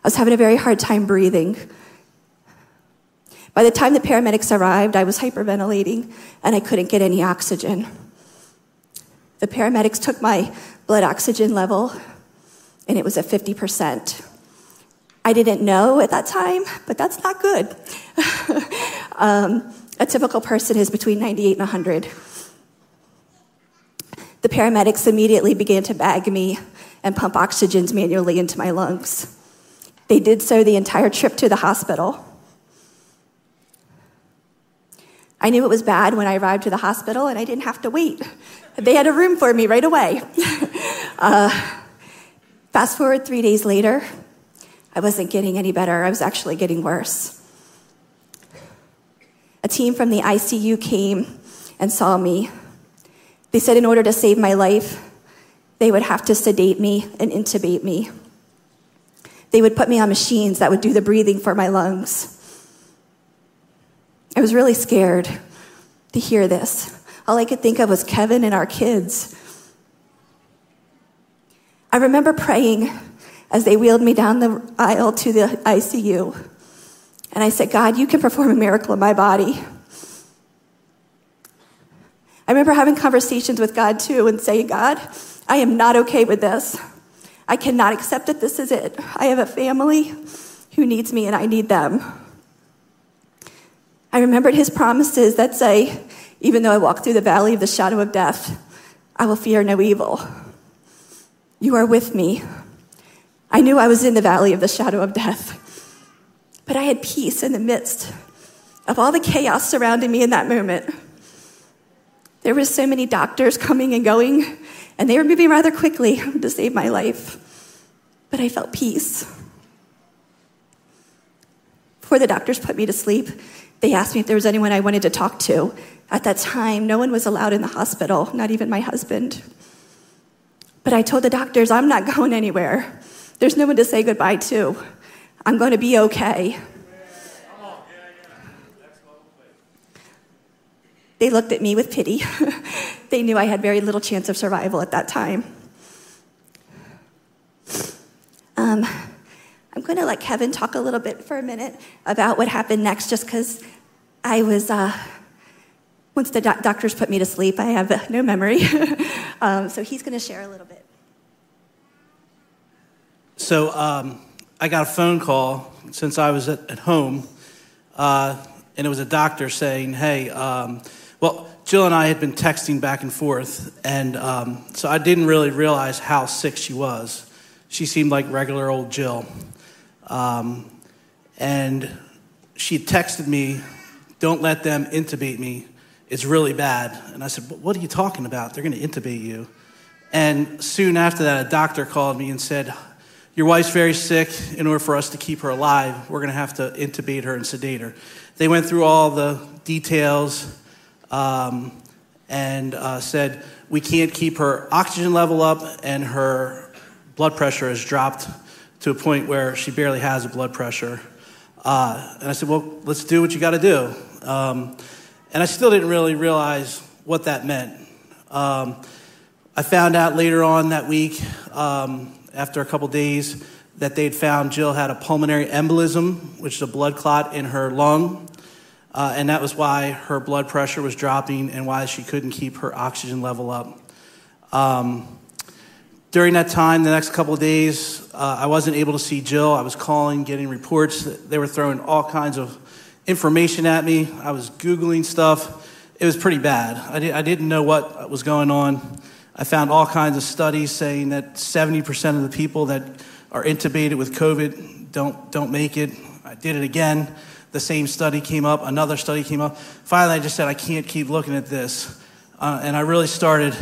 was having a very hard time breathing. By the time the paramedics arrived, I was hyperventilating and I couldn't get any oxygen. The paramedics took my blood oxygen level and it was at 50%. I didn't know at that time, but that's not good. um, a typical person is between 98 and 100. The paramedics immediately began to bag me and pump oxygens manually into my lungs. They did so the entire trip to the hospital. I knew it was bad when I arrived to the hospital and I didn't have to wait. They had a room for me right away. uh, fast forward three days later, I wasn't getting any better, I was actually getting worse. A team from the ICU came and saw me they said in order to save my life, they would have to sedate me and intubate me. They would put me on machines that would do the breathing for my lungs. I was really scared to hear this. All I could think of was Kevin and our kids. I remember praying as they wheeled me down the aisle to the ICU. And I said, God, you can perform a miracle in my body. I remember having conversations with God too and saying, God, I am not okay with this. I cannot accept that this is it. I have a family who needs me and I need them. I remembered his promises that say, even though I walk through the valley of the shadow of death, I will fear no evil. You are with me. I knew I was in the valley of the shadow of death, but I had peace in the midst of all the chaos surrounding me in that moment. There were so many doctors coming and going, and they were moving rather quickly to save my life. But I felt peace. Before the doctors put me to sleep, they asked me if there was anyone I wanted to talk to. At that time, no one was allowed in the hospital, not even my husband. But I told the doctors, I'm not going anywhere. There's no one to say goodbye to. I'm going to be okay. They looked at me with pity. they knew I had very little chance of survival at that time. Um, I'm going to let Kevin talk a little bit for a minute about what happened next, just because I was, uh, once the do- doctors put me to sleep, I have no memory. um, so he's going to share a little bit. So um, I got a phone call since I was at, at home, uh, and it was a doctor saying, Hey, um, well, Jill and I had been texting back and forth, and um, so I didn't really realize how sick she was. She seemed like regular old Jill. Um, and she texted me, Don't let them intubate me. It's really bad. And I said, What are you talking about? They're going to intubate you. And soon after that, a doctor called me and said, Your wife's very sick. In order for us to keep her alive, we're going to have to intubate her and sedate her. They went through all the details um, and uh, said, We can't keep her oxygen level up, and her blood pressure has dropped to a point where she barely has a blood pressure. Uh, and I said, Well, let's do what you got to do. Um, and I still didn't really realize what that meant. Um, I found out later on that week, um, after a couple days, that they'd found Jill had a pulmonary embolism, which is a blood clot in her lung. Uh, and that was why her blood pressure was dropping and why she couldn't keep her oxygen level up. Um, during that time, the next couple of days, uh, I wasn't able to see Jill. I was calling, getting reports. They were throwing all kinds of information at me. I was Googling stuff. It was pretty bad. I, I didn't know what was going on. I found all kinds of studies saying that 70% of the people that are intubated with COVID don't, don't make it. I did it again. The same study came up, another study came up. Finally, I just said, I can't keep looking at this. Uh, and I really started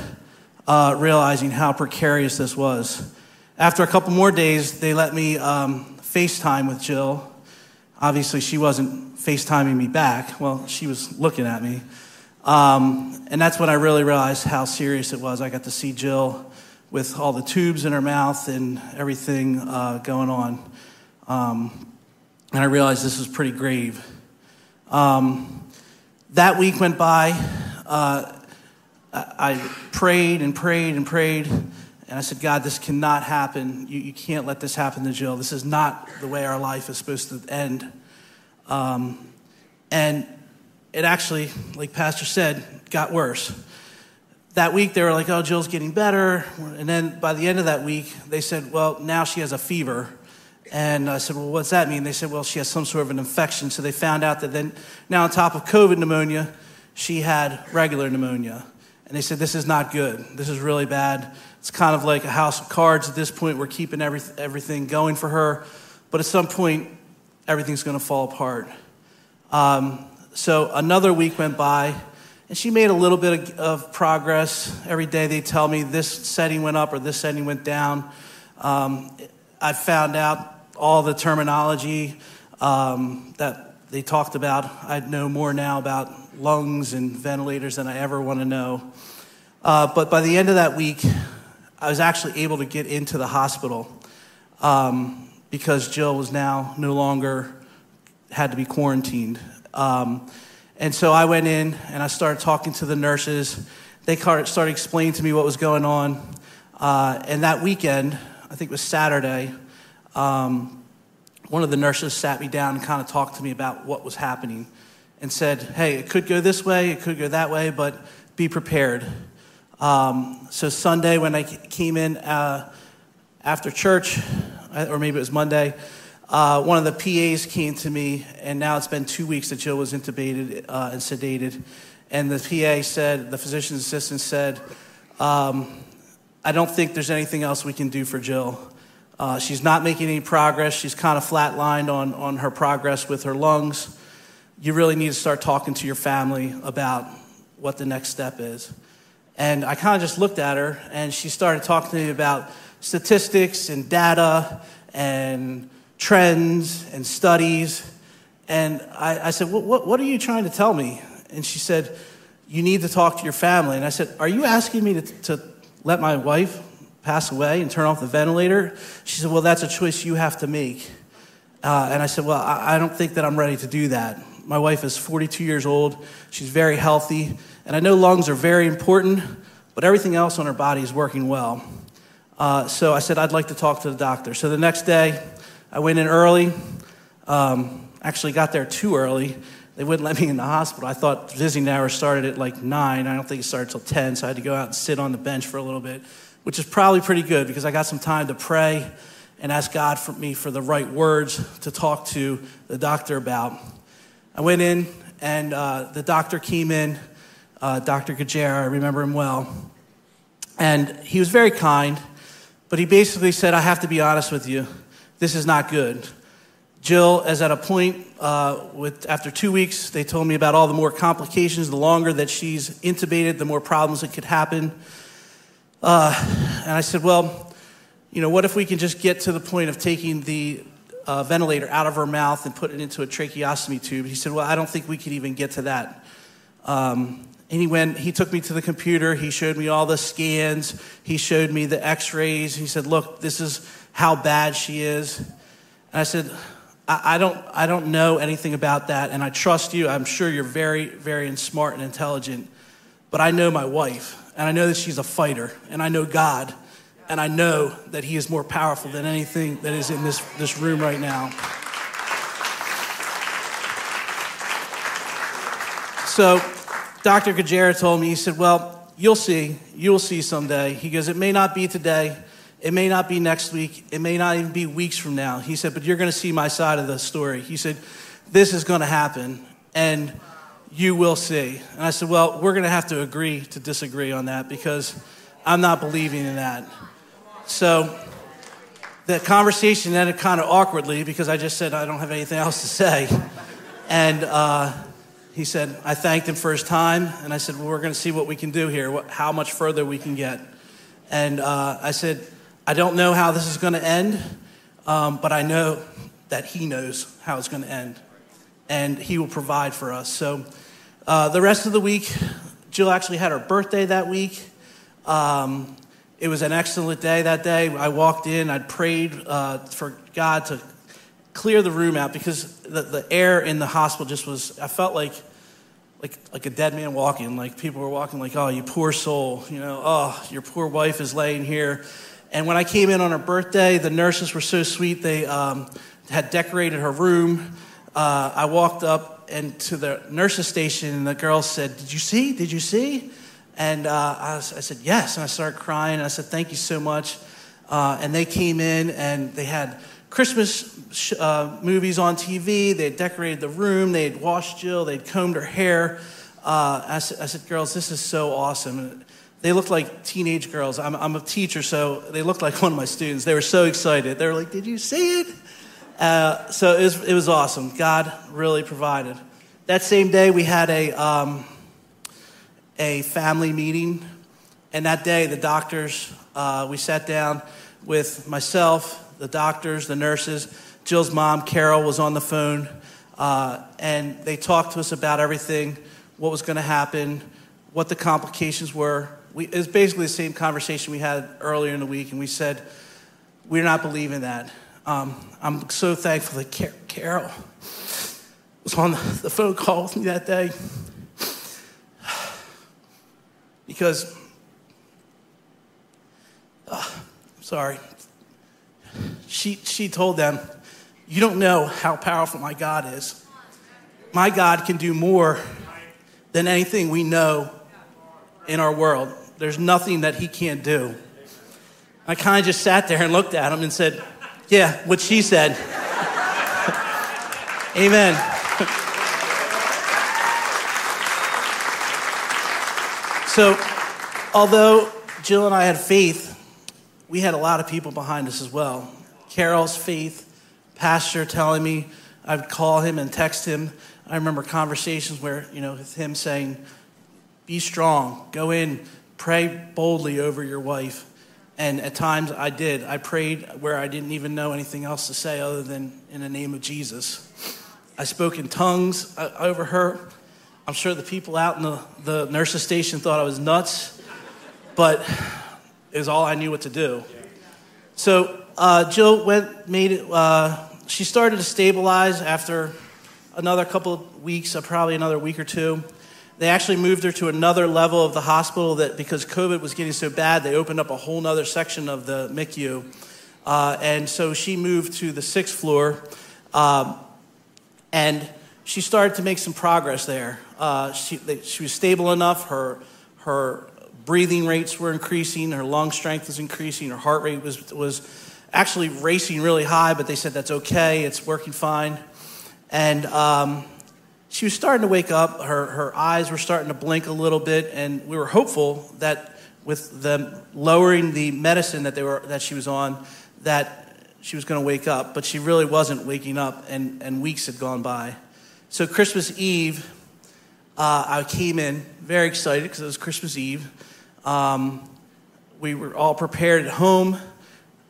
uh, realizing how precarious this was. After a couple more days, they let me um, FaceTime with Jill. Obviously, she wasn't FaceTiming me back. Well, she was looking at me. Um, and that's when I really realized how serious it was. I got to see Jill with all the tubes in her mouth and everything uh, going on. Um, and I realized this was pretty grave. Um, that week went by. Uh, I prayed and prayed and prayed, and I said, God, this cannot happen. You, you can't let this happen to Jill. This is not the way our life is supposed to end. Um, and it actually, like Pastor said, got worse. That week, they were like, oh, Jill's getting better. And then by the end of that week, they said, well, now she has a fever. And I said, well, what's that mean? They said, well, she has some sort of an infection. So they found out that then, now on top of COVID pneumonia, she had regular pneumonia. And they said, This is not good. This is really bad. It's kind of like a house of cards at this point. We're keeping every, everything going for her. But at some point, everything's going to fall apart. Um, so another week went by, and she made a little bit of, of, progress. Every day they tell me this setting went up or this setting went down. Um, I found out all the terminology um, that they talked about. I know more now about lungs and ventilators than I ever want to know. Uh, but by the end of that week, I was actually able to get into the hospital um, because Jill was now no longer had to be quarantined. Um, and so I went in and I started talking to the nurses. They started explaining to me what was going on. Uh, and that weekend, I think it was Saturday, um, one of the nurses sat me down and kind of talked to me about what was happening and said, hey, it could go this way, it could go that way, but be prepared. Um, so Sunday, when I came in uh, after church, or maybe it was Monday, uh, one of the PAs came to me, and now it's been two weeks that Jill was intubated uh, and sedated. And the PA said, the physician's assistant said, um, I don't think there's anything else we can do for Jill. Uh, she's not making any progress. She's kind of flatlined on, on her progress with her lungs you really need to start talking to your family about what the next step is. And I kind of just looked at her, and she started talking to me about statistics and data and trends and studies. And I, I said, what, what, what, are you trying to tell me? And she said, You need to talk to your family. And I said, Are you asking me to, to let my wife pass away and turn off the ventilator? She said, Well, that's a choice you have to make. Uh, and I said, Well, I, I don't think that I'm ready to do that. My wife is 42 years old. She's very healthy. And I know lungs are very important, but everything else on her body is working well. Uh, so I said, I'd like to talk to the doctor. So the next day, I went in early. Um, actually, got there too early. They wouldn't let me in the hospital. I thought visiting hours started at like 9. I don't think it started till 10, so I had to go out and sit on the bench for a little bit, which is probably pretty good because I got some time to pray and ask God for me for the right words to talk to the doctor about. I went in, and uh, the doctor came in. uh, Dr. Gajera. I remember him well. And he was very kind, but he basically said, I have to be honest with you, this is not good. Jill is at a point uh, with after two weeks, they told me about all the more complications. The longer that she's intubated, the more problems that could happen. Uh, and I said, well, you know, what if we can just get to the point of taking the uh, ventilator out of her mouth and put it into a tracheostomy tube? He said, well, I don't think we could even get to that. Um, and he went, he took me to the computer. He showed me all the scans. He showed me the x rays. He said, look, this is how bad she is. And I said, I, don't, I don't know anything about that, and I trust you. I'm sure you're very, very smart and intelligent. But I know my wife, and I know that she's a fighter, and I know God, and I know that He is more powerful than anything that is in this, this room right now. So, Dr. Gajera told me, he said, Well, you'll see. You'll see someday. He goes, It may not be today. It may not be next week. It may not even be weeks from now. He said, but you're going to see my side of the story. He said, this is going to happen and you will see. And I said, well, we're going to have to agree to disagree on that because I'm not believing in that. So the conversation ended kind of awkwardly because I just said, I don't have anything else to say. And uh, he said, I thanked him for his time. And I said, well, we're going to see what we can do here, how much further we can get. And uh, I said, I don't know how this is going to end, um, but I know that He knows how it's going to end, and He will provide for us. So, uh, the rest of the week, Jill actually had her birthday that week. Um, it was an excellent day that day. I walked in, I prayed uh, for God to clear the room out because the, the air in the hospital just was, I felt like like like a dead man walking like people were walking like oh you poor soul you know oh your poor wife is laying here and when I came in on her birthday, the nurses were so sweet. They um, had decorated her room. Uh, I walked up and to the nurses station, and the girl said, "Did you see? Did you see?" And uh, I, I, said, "Yes." And I started crying. And I said, "Thank you so much." Uh, and they came in, and they had Christmas sh- uh, movies on TV. They had decorated the room. They had washed Jill. They had combed her hair. Uh, I I, said, "Girls, this is so awesome." They looked like teenage girls. I'm, I'm, a teacher, so they looked like one of my students. They were so excited. They were like, Did you see it? Uh, so it was, it was awesome. God really provided. That same day, we had a, um, a family meeting. And that day, the doctors, uh, we sat down with myself, the doctors, the nurses. Jill's mom, Carol, was on the phone. Uh, and they talked to us about everything, what was going to happen, what the complications were, we, it was basically the same conversation we had earlier in the week, and we said, We're not believing that. Um, I'm so thankful that Car- Carol was on the phone call with me that day. Because, uh, sorry, she, she told them, You don't know how powerful my God is. My God can do more than anything we know in our world. There's nothing that he can't do. I kind of just sat there and looked at him and said, Yeah, what she said. Amen. so, although Jill and I had faith, we had a lot of people behind us as well. Carol's faith, Pastor telling me I'd call him and text him. I remember conversations where, you know, with him saying, Be strong, go in, Pray boldly over your wife. And at times I did. I prayed where I didn't even know anything else to say other than in the name of Jesus. I spoke in tongues uh, over her. I'm sure the people out in the, the nurse's station thought I was nuts, but it was all I knew what to do. So uh, Jill went, made it, uh, she started to stabilize after another couple of weeks, uh, probably another week or two. They actually moved her to another level of the hospital that because COVID was getting so bad, they opened up a whole other section of the MICU. Uh, and so she moved to the sixth floor. Um, and she started to make some progress there. Uh, she, she was stable enough. Her, her breathing rates were increasing. Her lung strength was increasing. Her heart rate was, was actually racing really high, but they said that's okay. It's working fine. And um, she was starting to wake up. Her, her eyes were starting to blink a little bit, and we were hopeful that with them lowering the medicine that, they were, that she was on, that she was going to wake up. But she really wasn't waking up, and, and weeks had gone by. So, Christmas Eve, uh, I came in very excited because it was Christmas Eve. Um, we were all prepared at home.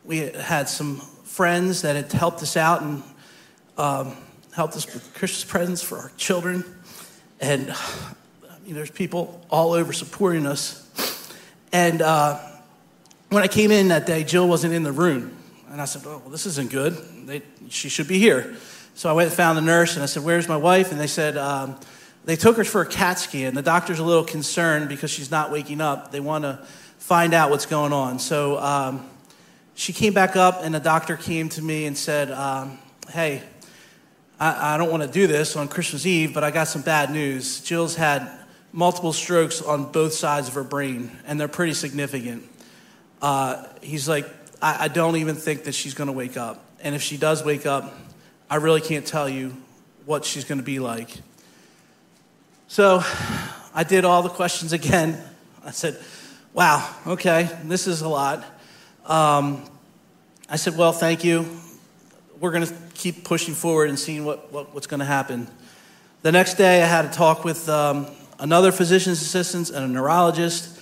We had some friends that had helped us out and um, helped us with Christmas presents for our children. And I mean, there's people all over supporting us. And uh, when I came in that day, Jill wasn't in the room. And I said, Oh, well, this isn't good. They, she should be here. So I went and found the nurse and I said, Where's my wife? And they said, um, They took her for a CAT scan. The doctor's a little concerned because she's not waking up. They want to find out what's going on. So um, she came back up, and the doctor came to me and said, um, Hey, I, I don't want to do this on Christmas Eve, but I got some bad news. Jill's had multiple strokes on both sides of her brain, and they're pretty significant. Uh, he's like, I, I don't even think that she's going to wake up. And if she does wake up, I really can't tell you what she's going to be like. So I did all the questions again. I said, Wow, okay, this is a lot. Um, I said, Well, thank you we're going to keep pushing forward and seeing what, what what's going to happen. The next day, I had a talk with um, another physician's assistant and a neurologist.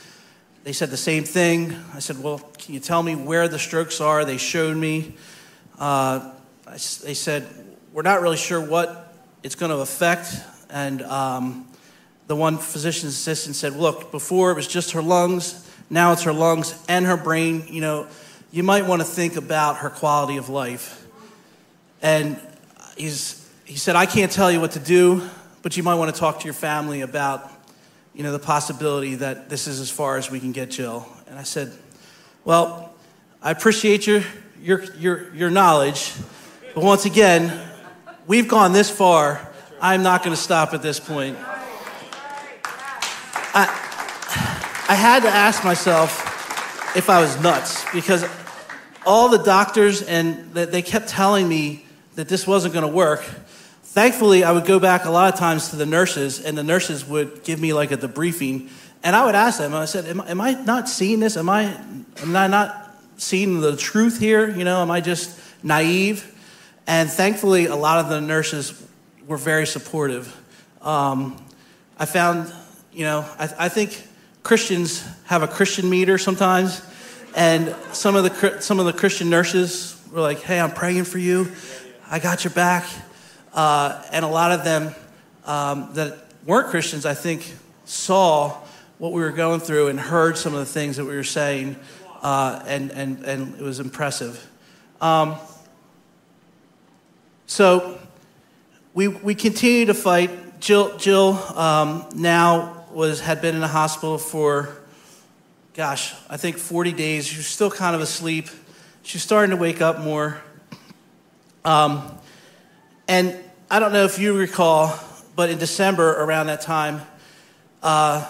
They said the same thing. I said, Well, can you tell me where the strokes are? They showed me. Uh, I, they said, We're not really sure what it's going to affect. And um, the one physician's assistant said, Look, before it was just her lungs, now it's her lungs and her brain. You know, you might want to think about her quality of life. And he's, he said, I can't tell you what to do, but you might want to talk to your family about, you know, the possibility that this is as far as we can get Jill. And I said, well, I appreciate your, your, your, your knowledge, but once again, we've gone this far. I'm not going to stop at this point. I, I had to ask myself if I was nuts because all the doctors and they kept telling me that this wasn't going to work. Thankfully, I would go back a lot of times to the nurses, and the nurses would give me like a debriefing. And I would ask them, I said, Am, am I not seeing this? Am I, am I not seeing the truth here? You know, am I just naive? And thankfully, a lot of the nurses were very supportive. Um, I found, you know, I, I think Christians have a Christian meter sometimes, and some of the some of the Christian nurses were like, "Hey, I'm praying for you. I got your back. Uh, and a lot of them um, that weren't Christians, I think, saw what we were going through and heard some of the things that we were saying, uh, and, and, and it was impressive. Um, so we, we continue to fight. Jill, Jill um, now was, had been in the hospital for, gosh, I think 40 days. She was still kind of asleep. She's starting to wake up more. Um, and I don't know if you recall, but in December around that time, uh,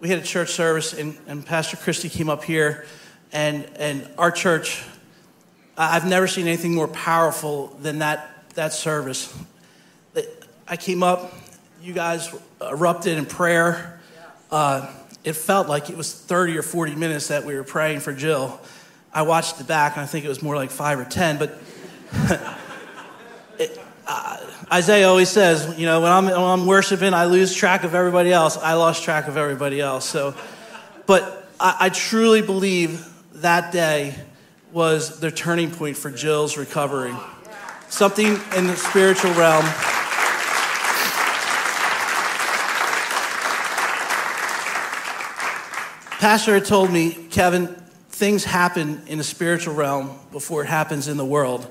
we had a church service, and, and Pastor Christie came up here, and, and our church, I've never seen anything more powerful than that, that service. I came up, you guys erupted in prayer. Uh, it felt like it was 30 or 40 minutes that we were praying for Jill. I watched the back, and I think it was more like five or 10, but uh, Isaiah always says, you know, when I'm, when I'm worshiping, I lose track of everybody else. I lost track of everybody else. So, but I, I truly believe that day was the turning point for Jill's recovery. Something in the spiritual realm. Pastor had told me, Kevin, things happen in the spiritual realm before it happens in the world.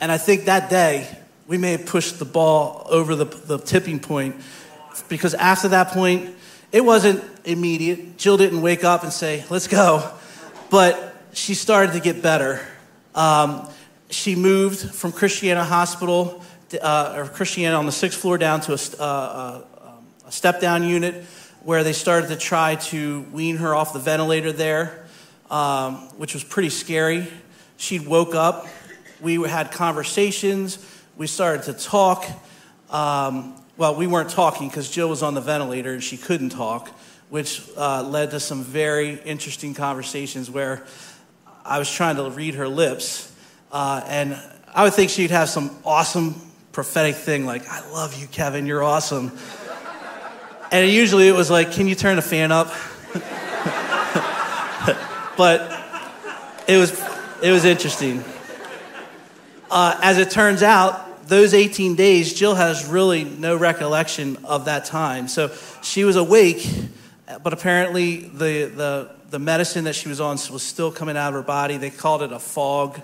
And I think that day, we may have pushed the ball over the, the tipping point because after that point, it wasn't immediate. Jill didn't wake up and say, let's go. But she started to get better. Um, she moved from Christiana Hospital, uh, or Christiana on the sixth floor, down to a, uh, uh, a step down unit where they started to try to wean her off the ventilator there, um, which was pretty scary. She woke up we had conversations, we started to talk, um, well, we weren't talking because Jill was on the ventilator and she couldn't talk, which uh, led to some very interesting conversations where I was trying to read her lips. Uh, and I would think she'd have some awesome prophetic thing like, I love you, Kevin, you're awesome. and usually it was like, Can you turn the fan up? but it was, it was interesting. Uh, as it turns out, those 18 days, Jill has really no recollection of that time. So she was awake, but apparently the, the, the medicine that she was on was still coming out of her body. They called it a fog.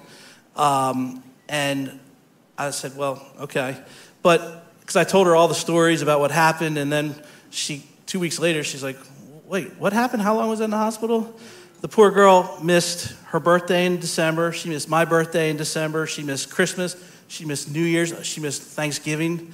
Um, and I said, well, okay. But because I told her all the stories about what happened, and then she, two weeks later, she's like, wait, what happened? How long was I in the hospital? The poor girl missed her birthday in December. She missed my birthday in December. She missed Christmas. She missed New Year's. She missed Thanksgiving.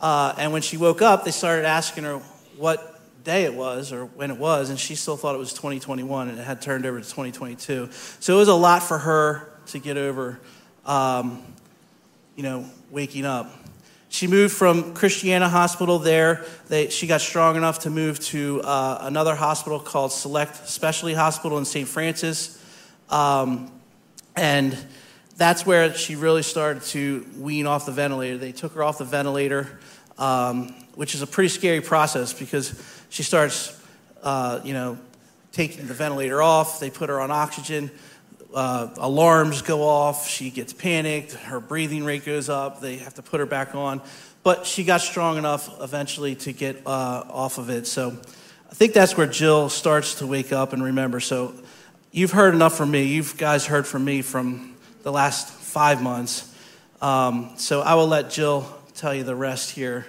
Uh, and when she woke up, they started asking her what day it was or when it was, and she still thought it was 2021 and it had turned over to 2022. So it was a lot for her to get over, um, you know, waking up. She moved from Christiana Hospital there. They, she got strong enough to move to uh, another hospital called Select Specialty Hospital in St. Francis. Um, and that's where she really started to wean off the ventilator. They took her off the ventilator, um, which is a pretty scary process because she starts, uh, you know, taking the ventilator off. They put her on oxygen. Uh, alarms go off. She gets panicked. Her breathing rate goes up. They have to put her back on. But she got strong enough eventually to get uh, off of it. So I think that's where Jill starts to wake up and remember. So you've heard enough from me. You guys heard from me from the last five months. Um, so I will let Jill tell you the rest here.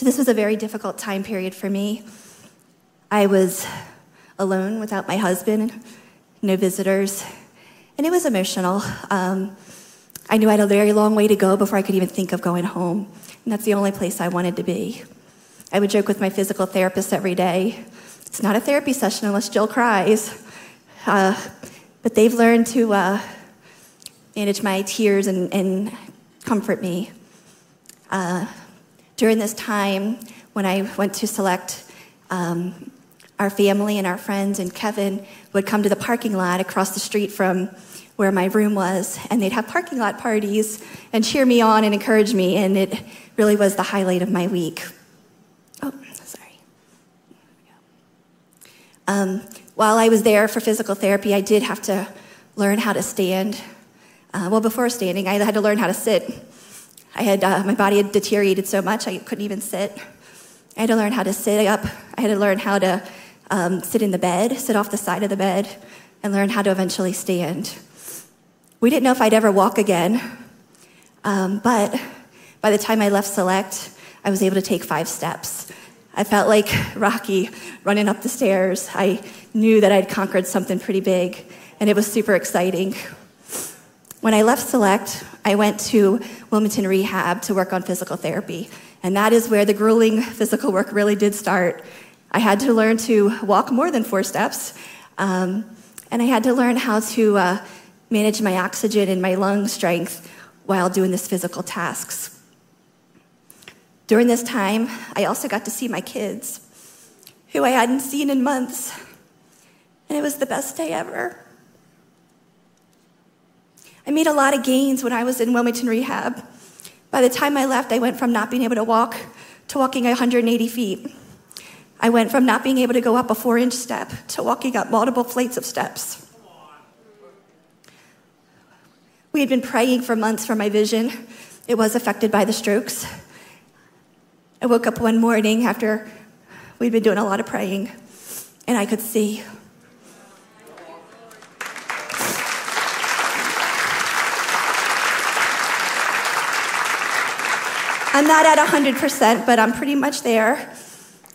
So, this was a very difficult time period for me. I was alone without my husband, no visitors, and it was emotional. Um, I knew I had a very long way to go before I could even think of going home, and that's the only place I wanted to be. I would joke with my physical therapist every day. It's not a therapy session unless Jill cries. Uh, but they've learned to uh, manage my tears and, and comfort me. Uh, during this time, when I went to select, um, our family and our friends and Kevin would come to the parking lot across the street from where my room was, and they'd have parking lot parties and cheer me on and encourage me, and it really was the highlight of my week. Oh, sorry. Um, while I was there for physical therapy, I did have to learn how to stand. Uh, well, before standing, I had to learn how to sit. I had uh, my body had deteriorated so much I couldn't even sit. I had to learn how to sit up. I had to learn how to um, sit in the bed, sit off the side of the bed, and learn how to eventually stand. We didn't know if I'd ever walk again, um, but by the time I left Select, I was able to take five steps. I felt like Rocky running up the stairs. I knew that I'd conquered something pretty big, and it was super exciting. When I left Select, I went to Wilmington Rehab to work on physical therapy, and that is where the grueling physical work really did start. I had to learn to walk more than four steps, um, and I had to learn how to uh, manage my oxygen and my lung strength while doing these physical tasks. During this time, I also got to see my kids, who I hadn't seen in months, and it was the best day ever. I made a lot of gains when I was in Wilmington Rehab. By the time I left, I went from not being able to walk to walking 180 feet. I went from not being able to go up a four inch step to walking up multiple flights of steps. We had been praying for months for my vision. It was affected by the strokes. I woke up one morning after we'd been doing a lot of praying, and I could see. I'm not at 100%, but I'm pretty much there.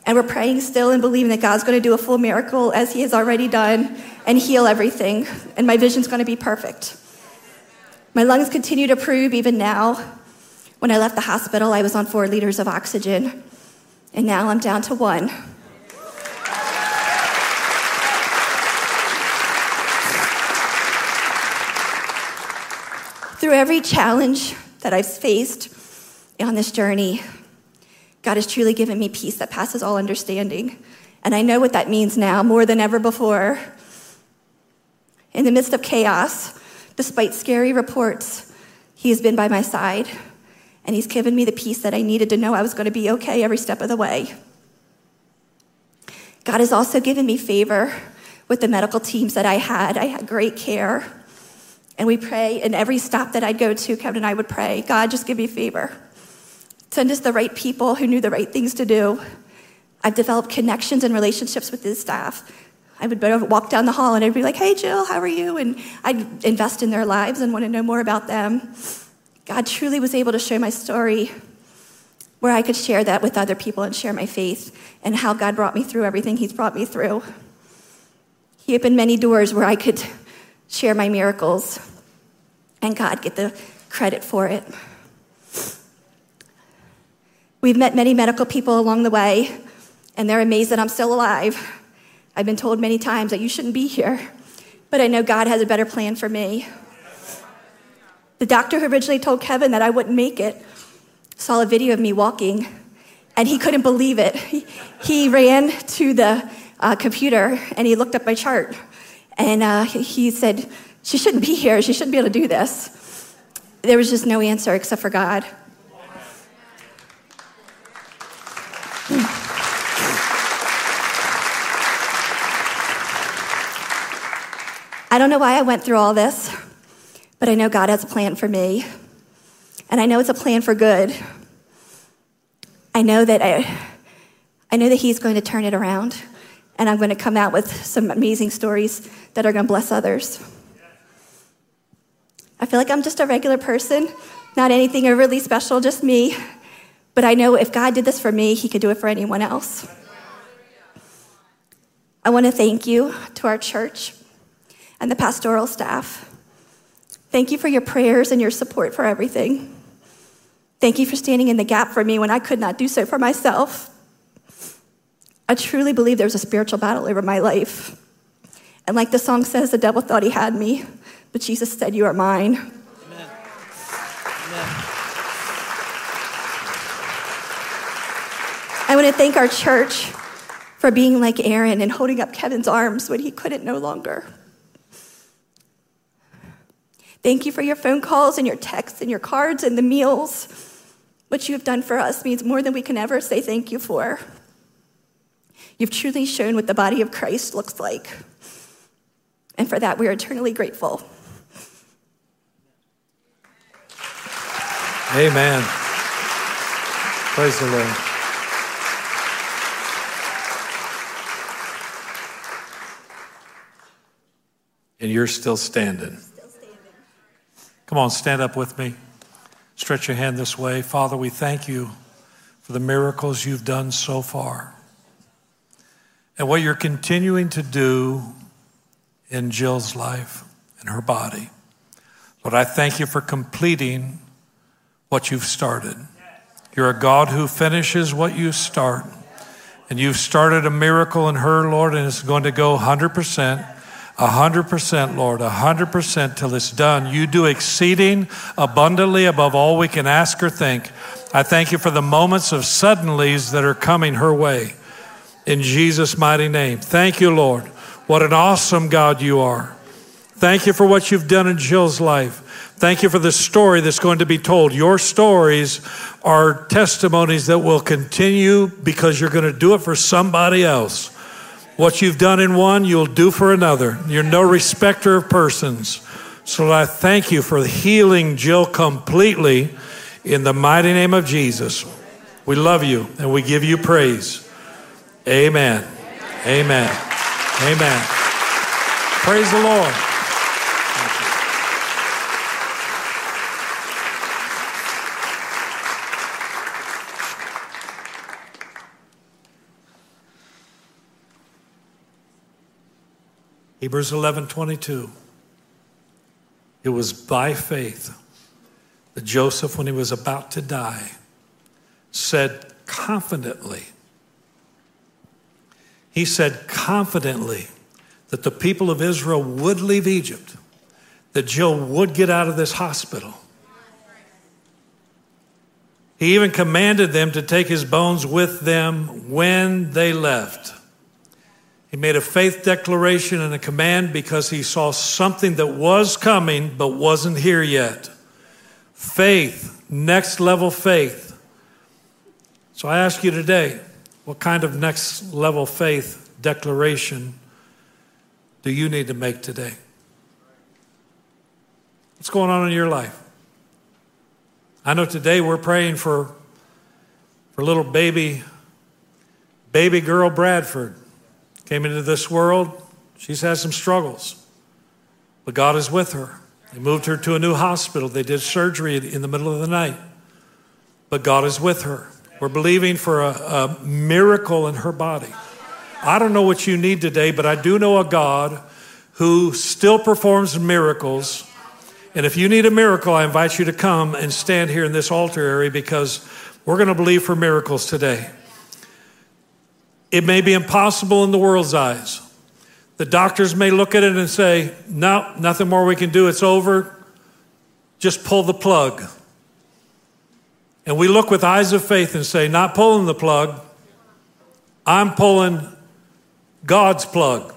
And we're praying still and believing that God's going to do a full miracle as He has already done and heal everything. And my vision's going to be perfect. My lungs continue to prove even now when I left the hospital, I was on four liters of oxygen, and now I'm down to one. Through every challenge that I've faced on this journey, God has truly given me peace that passes all understanding. And I know what that means now more than ever before. In the midst of chaos, despite scary reports, He has been by my side. And He's given me the peace that I needed to know I was going to be okay every step of the way. God has also given me favor with the medical teams that I had. I had great care. And we pray, in every stop that I'd go to, Kevin and I would pray, God, just give me favor. Send us the right people who knew the right things to do. I've developed connections and relationships with his staff. I would walk down the hall and I'd be like, hey, Jill, how are you? And I'd invest in their lives and want to know more about them. God truly was able to show my story where I could share that with other people and share my faith and how God brought me through everything He's brought me through. He opened many doors where I could share my miracles and God get the credit for it. We've met many medical people along the way, and they're amazed that I'm still alive. I've been told many times that you shouldn't be here, but I know God has a better plan for me. The doctor who originally told Kevin that I wouldn't make it saw a video of me walking, and he couldn't believe it. He, he ran to the uh, computer and he looked up my chart, and uh, he said, She shouldn't be here. She shouldn't be able to do this. There was just no answer except for God. I don't know why I went through all this, but I know God has a plan for me. And I know it's a plan for good. I know that I, I know that He's going to turn it around, and I'm going to come out with some amazing stories that are going to bless others. I feel like I'm just a regular person, not anything overly special, just me. But I know if God did this for me, He could do it for anyone else. I want to thank you to our church and the pastoral staff. Thank you for your prayers and your support for everything. Thank you for standing in the gap for me when I could not do so for myself. I truly believe there's a spiritual battle over my life. And like the song says, the devil thought he had me, but Jesus said, You are mine. Amen. Amen. I want to thank our church for being like Aaron and holding up Kevin's arms when he couldn't no longer. Thank you for your phone calls and your texts and your cards and the meals. What you have done for us means more than we can ever say thank you for. You've truly shown what the body of Christ looks like. And for that, we are eternally grateful. Amen. Praise the Lord. And you're still standing. Come on, stand up with me. Stretch your hand this way. Father, we thank you for the miracles you've done so far and what you're continuing to do in Jill's life and her body. Lord, I thank you for completing what you've started. You're a God who finishes what you start. And you've started a miracle in her, Lord, and it's going to go 100%. A hundred percent, Lord, a hundred percent till it's done. You do exceeding abundantly above all we can ask or think. I thank you for the moments of suddenlies that are coming her way. In Jesus' mighty name. Thank you, Lord. What an awesome God you are. Thank you for what you've done in Jill's life. Thank you for the story that's going to be told. Your stories are testimonies that will continue because you're going to do it for somebody else. What you've done in one, you'll do for another. You're no respecter of persons. So I thank you for healing Jill completely in the mighty name of Jesus. We love you and we give you praise. Amen. Amen. Amen. Praise the Lord. Hebrews 11 22. It was by faith that Joseph, when he was about to die, said confidently, he said confidently that the people of Israel would leave Egypt, that Jill would get out of this hospital. He even commanded them to take his bones with them when they left. He made a faith declaration and a command because he saw something that was coming but wasn't here yet. Faith, next level faith. So I ask you today what kind of next level faith declaration do you need to make today? What's going on in your life? I know today we're praying for, for little baby, baby girl Bradford. Came into this world. She's had some struggles, but God is with her. They moved her to a new hospital. They did surgery in the middle of the night, but God is with her. We're believing for a, a miracle in her body. I don't know what you need today, but I do know a God who still performs miracles and if you need a miracle, I invite you to come and stand here in this altar area because we're going to believe for miracles today. It may be impossible in the world's eyes. The doctors may look at it and say, No, nothing more we can do. It's over. Just pull the plug. And we look with eyes of faith and say, Not pulling the plug, I'm pulling God's plug.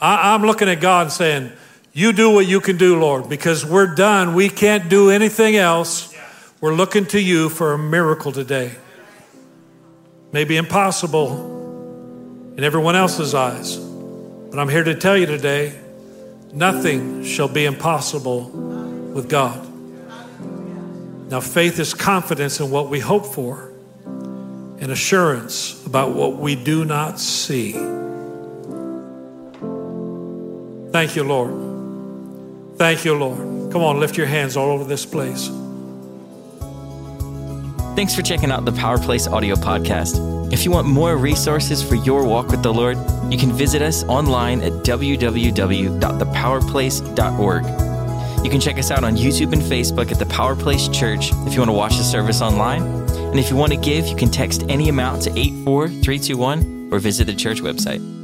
I, am looking at God and saying, you do what you can do, Lord, because we're done. We can't do anything else. We're looking to you for a miracle today. Maybe impossible in everyone else's eyes, but I'm here to tell you today nothing shall be impossible with God. Now, faith is confidence in what we hope for and assurance about what we do not see. Thank you, Lord. Thank you, Lord. Come on, lift your hands all over this place. Thanks for checking out the Power Place audio podcast. If you want more resources for your walk with the Lord, you can visit us online at www.thepowerplace.org. You can check us out on YouTube and Facebook at the Power Place Church if you want to watch the service online. And if you want to give, you can text any amount to 84321 or visit the church website.